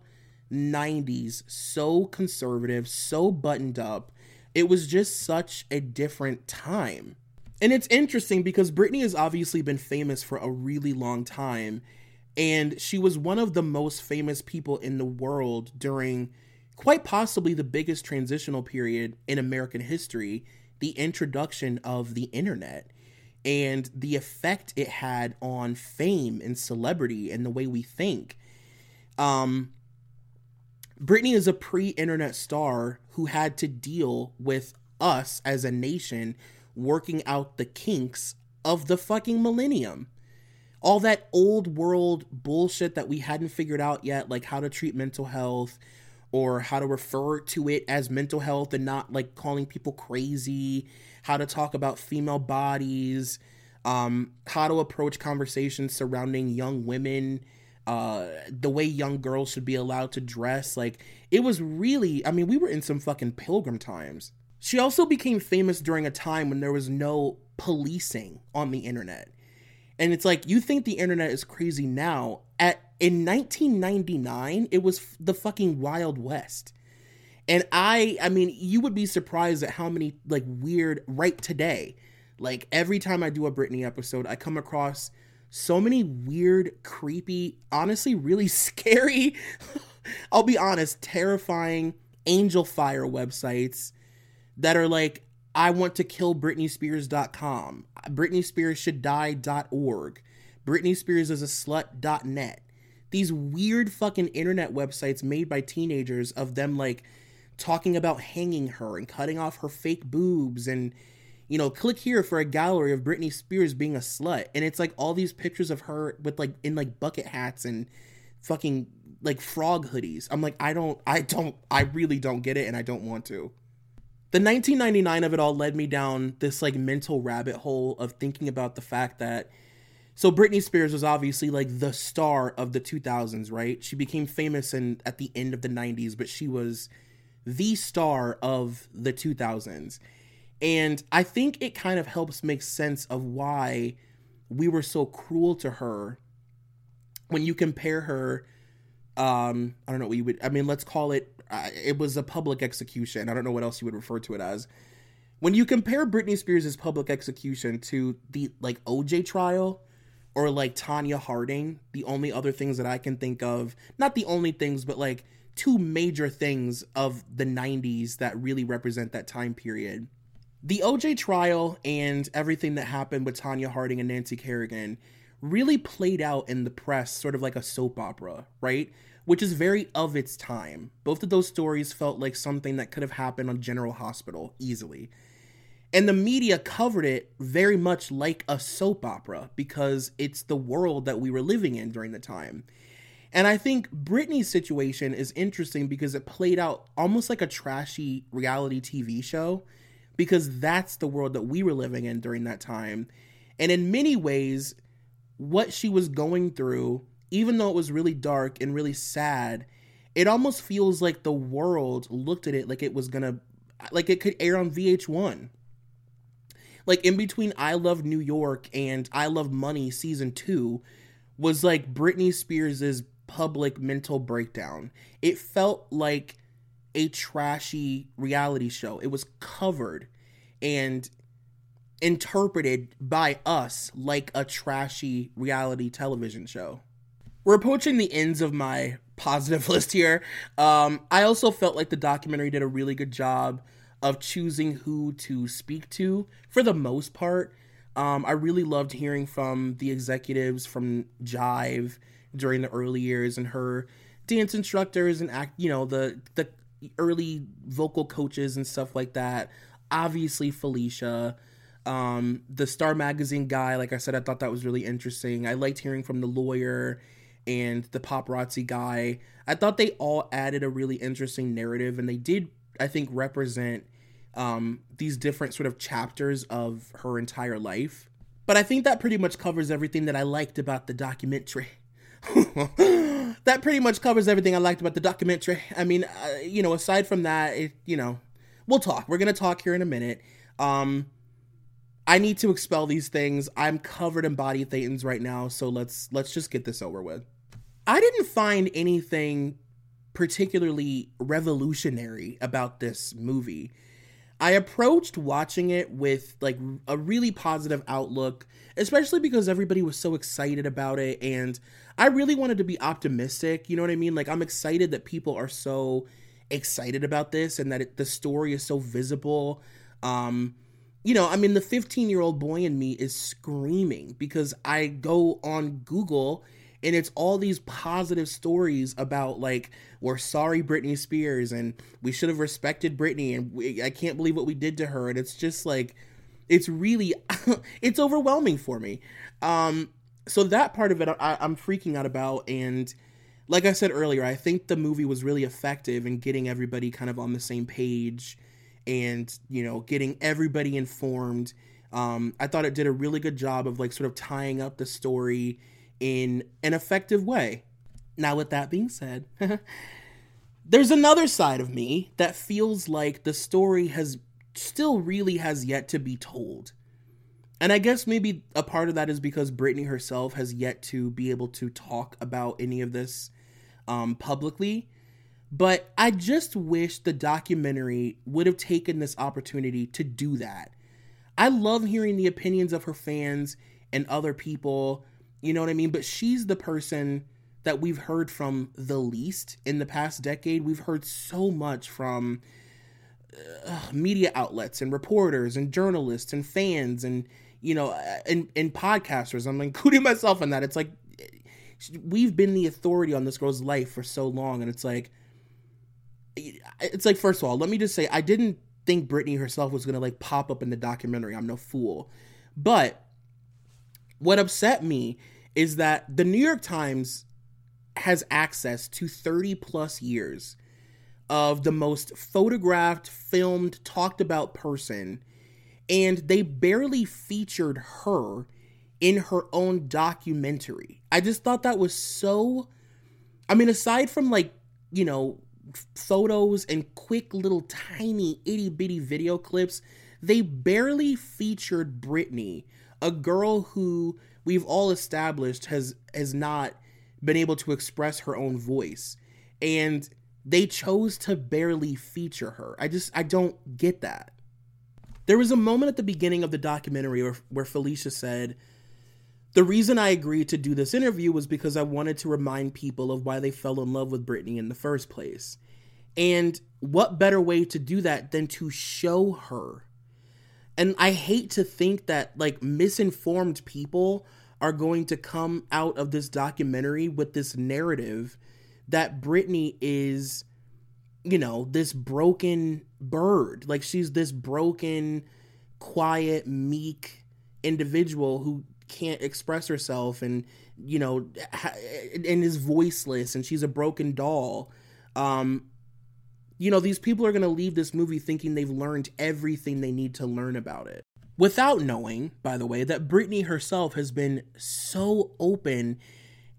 90s so conservative so buttoned up. It was just such a different time and it's interesting because Britney has obviously been famous for a really long time. And she was one of the most famous people in the world during quite possibly the biggest transitional period in American history the introduction of the internet and the effect it had on fame and celebrity and the way we think. Um, Britney is a pre internet star who had to deal with us as a nation working out the kinks of the fucking millennium. All that old world bullshit that we hadn't figured out yet, like how to treat mental health or how to refer to it as mental health and not like calling people crazy, how to talk about female bodies, um, how to approach conversations surrounding young women, uh, the way young girls should be allowed to dress. Like, it was really, I mean, we were in some fucking pilgrim times. She also became famous during a time when there was no policing on the internet. And it's like you think the internet is crazy now. At in 1999, it was the fucking Wild West. And I I mean, you would be surprised at how many like weird right today. Like every time I do a Britney episode, I come across so many weird, creepy, honestly really scary, I'll be honest, terrifying Angelfire websites that are like I want to kill BritneySpears.com, Britney Spears should die.org, Britney Spears is a slut.net. These weird fucking internet websites made by teenagers of them like talking about hanging her and cutting off her fake boobs and you know, click here for a gallery of Britney Spears being a slut. And it's like all these pictures of her with like in like bucket hats and fucking like frog hoodies. I'm like, I don't, I don't, I really don't get it and I don't want to. The 1999 of it all led me down this like mental rabbit hole of thinking about the fact that so Britney Spears was obviously like the star of the 2000s, right? She became famous in at the end of the 90s, but she was the star of the 2000s. And I think it kind of helps make sense of why we were so cruel to her when you compare her um I don't know what you would I mean let's call it it was a public execution. I don't know what else you would refer to it as. When you compare Britney Spears' public execution to the like OJ trial or like Tonya Harding, the only other things that I can think of, not the only things, but like two major things of the 90s that really represent that time period. The OJ trial and everything that happened with Tonya Harding and Nancy Kerrigan really played out in the press sort of like a soap opera, right? Which is very of its time. Both of those stories felt like something that could have happened on General Hospital easily. And the media covered it very much like a soap opera because it's the world that we were living in during the time. And I think Britney's situation is interesting because it played out almost like a trashy reality TV show because that's the world that we were living in during that time. And in many ways, what she was going through even though it was really dark and really sad, it almost feels like the world looked at it like it was gonna, like it could air on VH1. Like in between I Love New York and I Love Money season two was like Britney Spears's public mental breakdown. It felt like a trashy reality show. It was covered and interpreted by us like a trashy reality television show we're approaching the ends of my positive list here. Um, I also felt like the documentary did a really good job of choosing who to speak to for the most part. Um, I really loved hearing from the executives from Jive during the early years and her dance instructors and act, you know, the the early vocal coaches and stuff like that. Obviously, Felicia, um, the Star Magazine guy. Like I said, I thought that was really interesting. I liked hearing from the lawyer and the paparazzi guy. I thought they all added a really interesting narrative, and they did, I think, represent um, these different sort of chapters of her entire life. But I think that pretty much covers everything that I liked about the documentary. that pretty much covers everything I liked about the documentary. I mean, uh, you know, aside from that, it, you know, we'll talk. We're gonna talk here in a minute. Um, I need to expel these things. I'm covered in body thetans right now, so let's let's just get this over with. I didn't find anything particularly revolutionary about this movie. I approached watching it with like a really positive outlook, especially because everybody was so excited about it and I really wanted to be optimistic, you know what I mean? Like I'm excited that people are so excited about this and that it, the story is so visible. Um you know, I mean the 15-year-old boy in me is screaming because I go on Google and it's all these positive stories about like we're sorry Britney Spears and we should have respected Britney and we, I can't believe what we did to her and it's just like it's really it's overwhelming for me. Um so that part of it I, I'm freaking out about and like I said earlier, I think the movie was really effective in getting everybody kind of on the same page and, you know, getting everybody informed. Um, I thought it did a really good job of like sort of tying up the story in an effective way. Now, with that being said, there's another side of me that feels like the story has still really has yet to be told. And I guess maybe a part of that is because Britney herself has yet to be able to talk about any of this um, publicly. But I just wish the documentary would have taken this opportunity to do that. I love hearing the opinions of her fans and other people you know what I mean? But she's the person that we've heard from the least in the past decade. We've heard so much from uh, media outlets and reporters and journalists and fans and you know uh, and and podcasters. I'm including myself in that. It's like we've been the authority on this girl's life for so long, and it's like it's like first of all, let me just say I didn't think Britney herself was gonna like pop up in the documentary. I'm no fool, but what upset me is that the New York Times has access to 30 plus years of the most photographed, filmed, talked about person, and they barely featured her in her own documentary. I just thought that was so. I mean, aside from like, you know, photos and quick little tiny itty bitty video clips, they barely featured Britney a girl who we've all established has has not been able to express her own voice. And they chose to barely feature her. I just i don't get that. There was a moment at the beginning of the documentary where, where felicia said the reason i agreed to do this interview was because i wanted to remind people of why they fell in love with Britney in the first place. And what better way to do that than to show her and I hate to think that like misinformed people are going to come out of this documentary with this narrative that Britney is, you know, this broken bird. Like she's this broken, quiet, meek individual who can't express herself and, you know, and is voiceless and she's a broken doll. Um, you know, these people are going to leave this movie thinking they've learned everything they need to learn about it. Without knowing, by the way, that Britney herself has been so open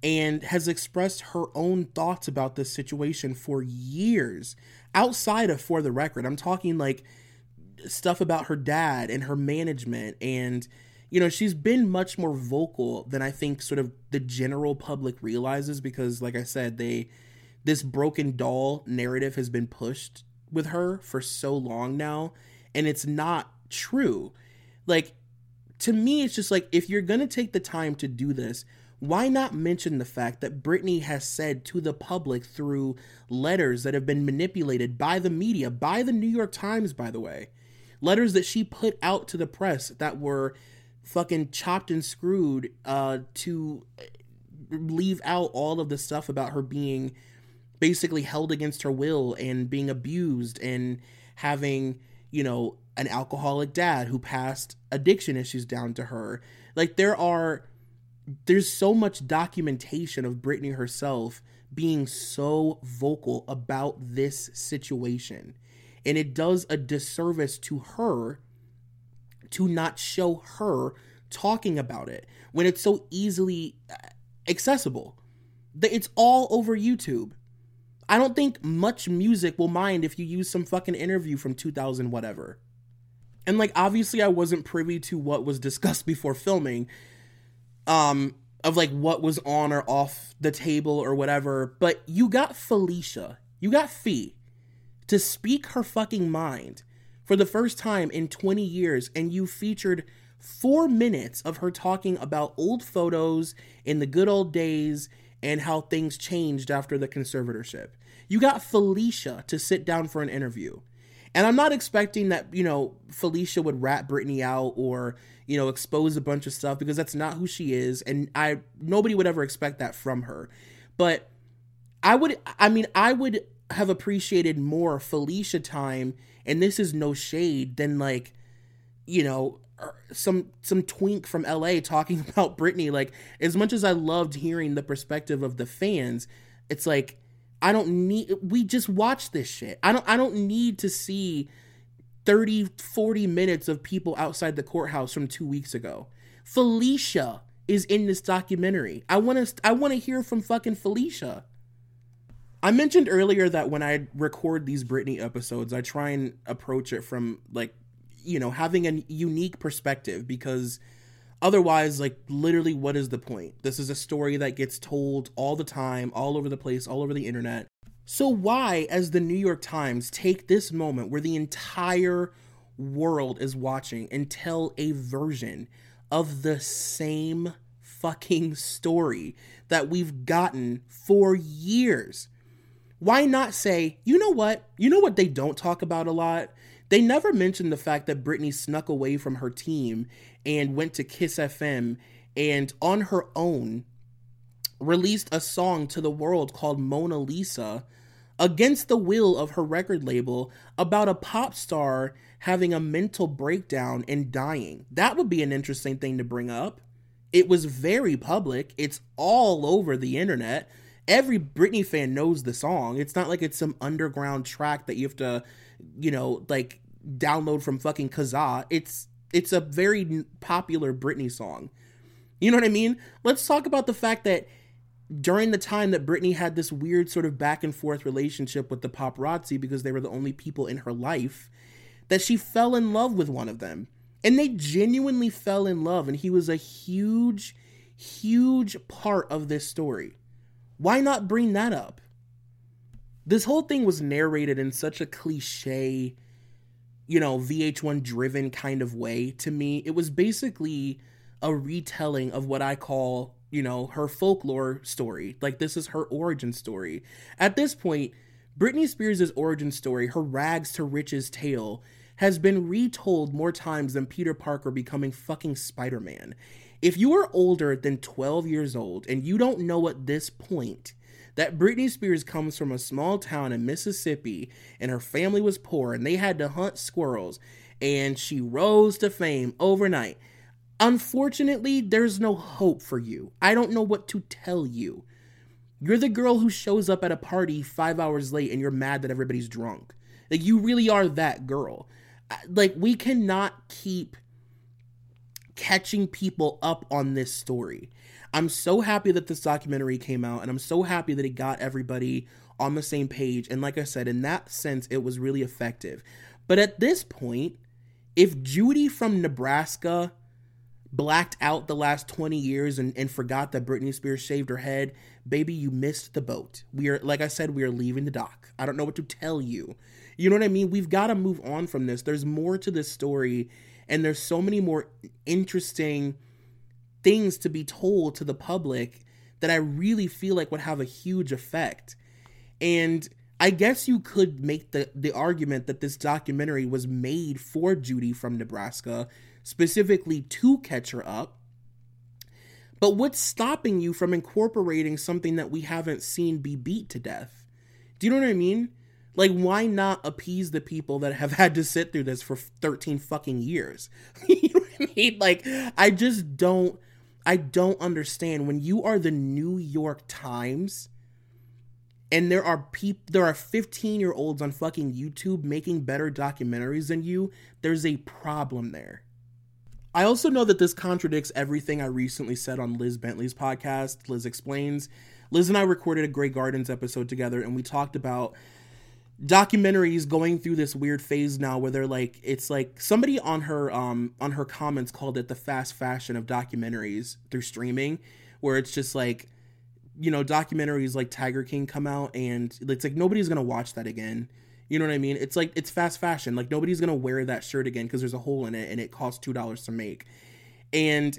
and has expressed her own thoughts about this situation for years outside of For the Record. I'm talking like stuff about her dad and her management and you know she's been much more vocal than i think sort of the general public realizes because like i said they this broken doll narrative has been pushed with her for so long now and it's not true. Like to me it's just like if you're going to take the time to do this why not mention the fact that Britney has said to the public through letters that have been manipulated by the media, by the New York Times, by the way, letters that she put out to the press that were fucking chopped and screwed uh, to leave out all of the stuff about her being basically held against her will and being abused and having, you know, an alcoholic dad who passed addiction issues down to her. Like there are there's so much documentation of Britney herself being so vocal about this situation. And it does a disservice to her to not show her talking about it when it's so easily accessible. It's all over YouTube. I don't think MuchMusic will mind if you use some fucking interview from 2000 whatever. And like obviously I wasn't privy to what was discussed before filming um of like what was on or off the table or whatever, but you got Felicia, you got Fee to speak her fucking mind for the first time in 20 years and you featured 4 minutes of her talking about old photos in the good old days and how things changed after the conservatorship. You got Felicia to sit down for an interview. And I'm not expecting that, you know, Felicia would rat Britney out or, you know, expose a bunch of stuff because that's not who she is. And I, nobody would ever expect that from her. But I would, I mean, I would have appreciated more Felicia time, and this is no shade, than like, you know, some some twink from LA talking about Britney. Like, as much as I loved hearing the perspective of the fans, it's like I don't need we just watch this shit. I don't I don't need to see 30 40 minutes of people outside the courthouse from 2 weeks ago. Felicia is in this documentary. I want to I want to hear from fucking Felicia. I mentioned earlier that when I record these Britney episodes, I try and approach it from like you know, having a unique perspective because Otherwise, like literally, what is the point? This is a story that gets told all the time, all over the place, all over the internet. So, why, as the New York Times, take this moment where the entire world is watching and tell a version of the same fucking story that we've gotten for years? Why not say, you know what? You know what they don't talk about a lot? They never mentioned the fact that Britney snuck away from her team and went to Kiss FM and on her own released a song to the world called Mona Lisa against the will of her record label about a pop star having a mental breakdown and dying. That would be an interesting thing to bring up. It was very public, it's all over the internet. Every Britney fan knows the song. It's not like it's some underground track that you have to, you know, like download from fucking Kazaa. It's it's a very popular Britney song. You know what I mean? Let's talk about the fact that during the time that Britney had this weird sort of back and forth relationship with the paparazzi because they were the only people in her life, that she fell in love with one of them. And they genuinely fell in love, and he was a huge, huge part of this story. Why not bring that up? This whole thing was narrated in such a cliche you know, VH1 driven kind of way to me. It was basically a retelling of what I call, you know, her folklore story. Like this is her origin story. At this point, Britney Spears' origin story, her rags to riches tale, has been retold more times than Peter Parker becoming fucking Spider Man. If you are older than 12 years old and you don't know at this point that Britney Spears comes from a small town in Mississippi and her family was poor and they had to hunt squirrels and she rose to fame overnight. Unfortunately, there's no hope for you. I don't know what to tell you. You're the girl who shows up at a party five hours late and you're mad that everybody's drunk. Like, you really are that girl. Like, we cannot keep catching people up on this story. I'm so happy that this documentary came out and I'm so happy that it got everybody on the same page. And like I said, in that sense, it was really effective. But at this point, if Judy from Nebraska blacked out the last 20 years and, and forgot that Britney Spears shaved her head, baby, you missed the boat. We are, like I said, we are leaving the dock. I don't know what to tell you. You know what I mean? We've got to move on from this. There's more to this story, and there's so many more interesting things to be told to the public that I really feel like would have a huge effect. And I guess you could make the, the argument that this documentary was made for Judy from Nebraska, specifically to catch her up. But what's stopping you from incorporating something that we haven't seen be beat to death? Do you know what I mean? Like, why not appease the people that have had to sit through this for 13 fucking years? you know what I mean? Like, I just don't I don't understand when you are the New York Times and there are people there are 15 year olds on fucking YouTube making better documentaries than you, there's a problem there. I also know that this contradicts everything I recently said on Liz Bentley's podcast, Liz Explains. Liz and I recorded a Grey Gardens episode together and we talked about documentaries going through this weird phase now where they're like it's like somebody on her um on her comments called it the fast fashion of documentaries through streaming where it's just like you know documentaries like Tiger King come out and it's like nobody's going to watch that again. You know what I mean? It's like it's fast fashion. Like nobody's going to wear that shirt again because there's a hole in it and it costs $2 to make. And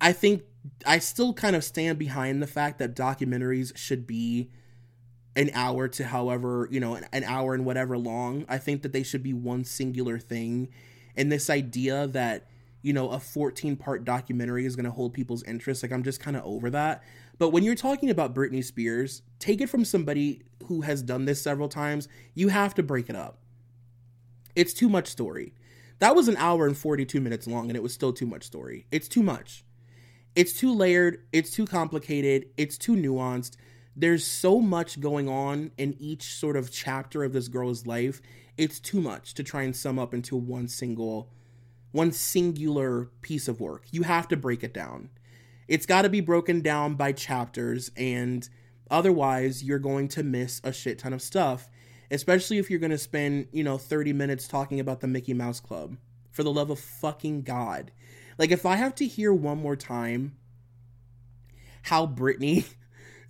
I think I still kind of stand behind the fact that documentaries should be an hour to however, you know, an, hour and whatever long. I think that they should be one singular thing. And this idea that, you know, a 14 part documentary is going to hold people's interest, like, I'm just kind of over that. But when you're talking about Britney Spears, take it from somebody who has done this several times. You have to break it up. It's too much story. That was an hour and 42 minutes long, and it was still too much story. It's too much. It's too layered. It's too complicated. It's too nuanced. There's so much going on in each sort of chapter of this girl's life. It's too much to try and sum up into one single, one singular piece of work. You have to break it down. It's got to be broken down by chapters, and otherwise, you're going to miss a shit ton of stuff especially if you're going to spend, you know, 30 minutes talking about the Mickey Mouse Club. For the love of fucking God. Like, if I have to hear one more time how Britney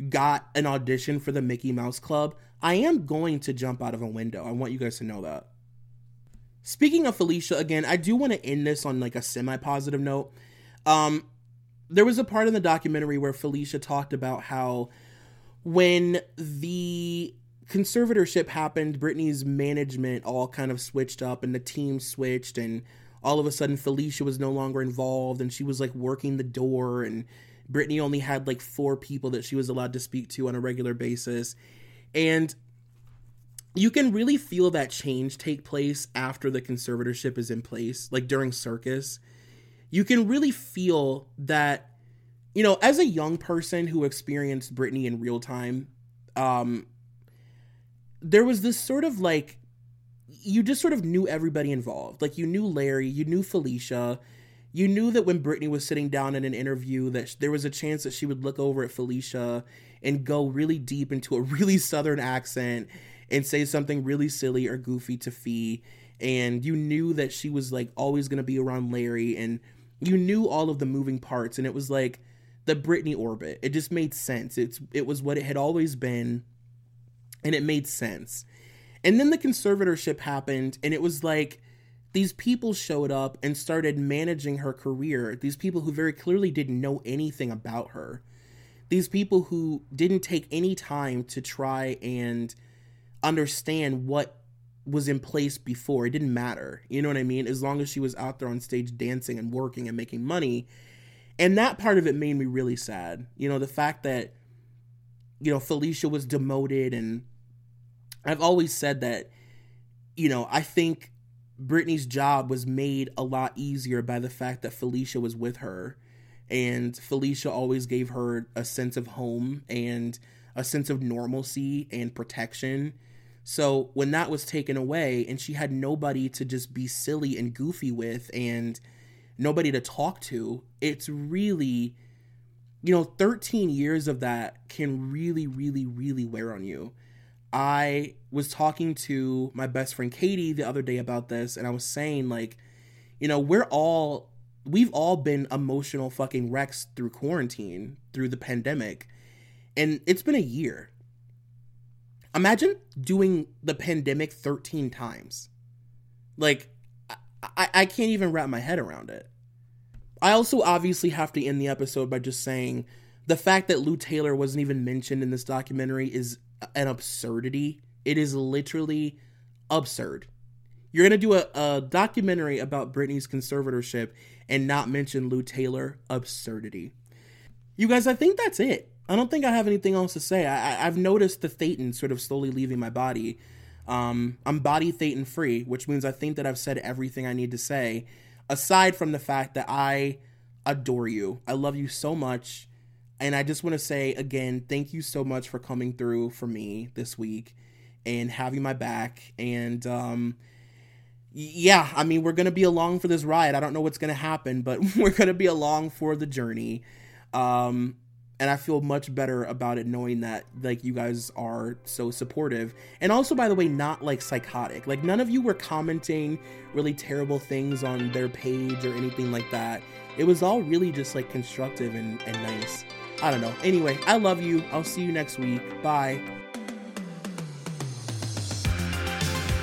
got an audition for the Mickey Mouse Club, I am going to jump out of a window. I want you guys to know that. Speaking of Felicia, again, I do want to end this on like a semi positive note. Um, there was a part in the documentary where Felicia talked about how when the conservatorship happened, Britney's management all kind of switched up and the team switched and all of a sudden Felicia was no longer involved and she was like working the door and Britney only had like four people that she was allowed to speak to on a regular basis. And you can really feel that change take place after the conservatorship is in place, like during circus. You can really feel that, you know, as a young person who experienced Britney in real time, um, there was this sort of like you just sort of knew everybody involved. Like you knew Larry, you knew Felicia, you knew that when Britney was sitting down in an interview that there was a chance that she would look over at Felicia and go really deep into a really southern accent and say something really silly or goofy to Fee and you knew that she was like always going to be around Larry and you knew all of the moving parts and it was like the Britney orbit. It just made sense. It's it was what it had always been and it made sense. And then the conservatorship happened, and it was like these people showed up and started managing her career. These people who very clearly didn't know anything about her. These people who didn't take any time to try and understand what was in place before. It didn't matter. You know what I mean? As long as she was out there on stage dancing and working and making money. And that part of it made me really sad. You know, the fact that, you know, Felicia was demoted and I've always said that, you know, I think Britney's job was made a lot easier by the fact that Felicia was with her. And Felicia always gave her a sense of home and a sense of normalcy and protection. So when that was taken away and she had nobody to just be silly and goofy with and nobody to talk to, it's really, you know, 13 years of that can really, really, really wear on you. I was talking to my best friend Katie the other day about this, and I was saying, like, you know, we're all, we've all been emotional fucking wrecks through quarantine, through the pandemic, and it's been a year. Imagine doing the pandemic 13 times. Like, I, I can't even wrap my head around it. I also obviously have to end the episode by just saying the fact that Lou Taylor wasn't even mentioned in this documentary is an absurdity. It is literally absurd. You're gonna do a, a documentary about Britney's conservatorship and not mention Lou Taylor. Absurdity. You guys, I think that's it. I don't think I have anything else to say. I, have noticed the thetan sort of slowly leaving my body. Um, I'm body thetan free, which means I think that I've said everything I need to say, aside from the fact that I adore you. I love you so much. And I just want to say again, thank you so much for coming through for me this week and having my back. And um, yeah, I mean, we're going to be along for this ride. I don't know what's going to happen, but we're going to be along for the journey. Um, and I feel much better about it knowing that like you guys are so supportive. And also by the way, not like psychotic. Like none of you were commenting really terrible things on their page or anything like that. It was all really just like constructive and, and nice. I don't know. Anyway, I love you. I'll see you next week. Bye.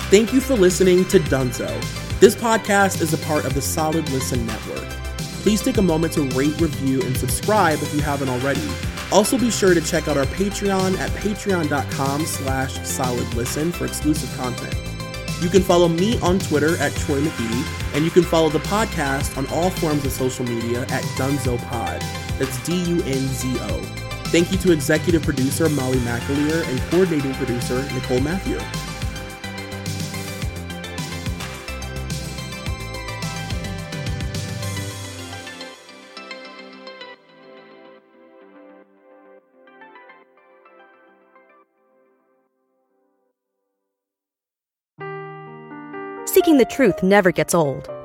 Thank you for listening to Dunzo. This podcast is a part of the Solid Listen Network. please take a moment to rate, review, and subscribe if you haven't already. Also be sure to check out our Patreon at patreon.com slash solidlisten for exclusive content. You can follow me on Twitter at Troy McGee, and you can follow the podcast on all forms of social media at DunzoPod. That's D-U-N-Z-O. Thank you to executive producer Molly McAleer and coordinating producer Nicole Matthew. Seeking the truth never gets old.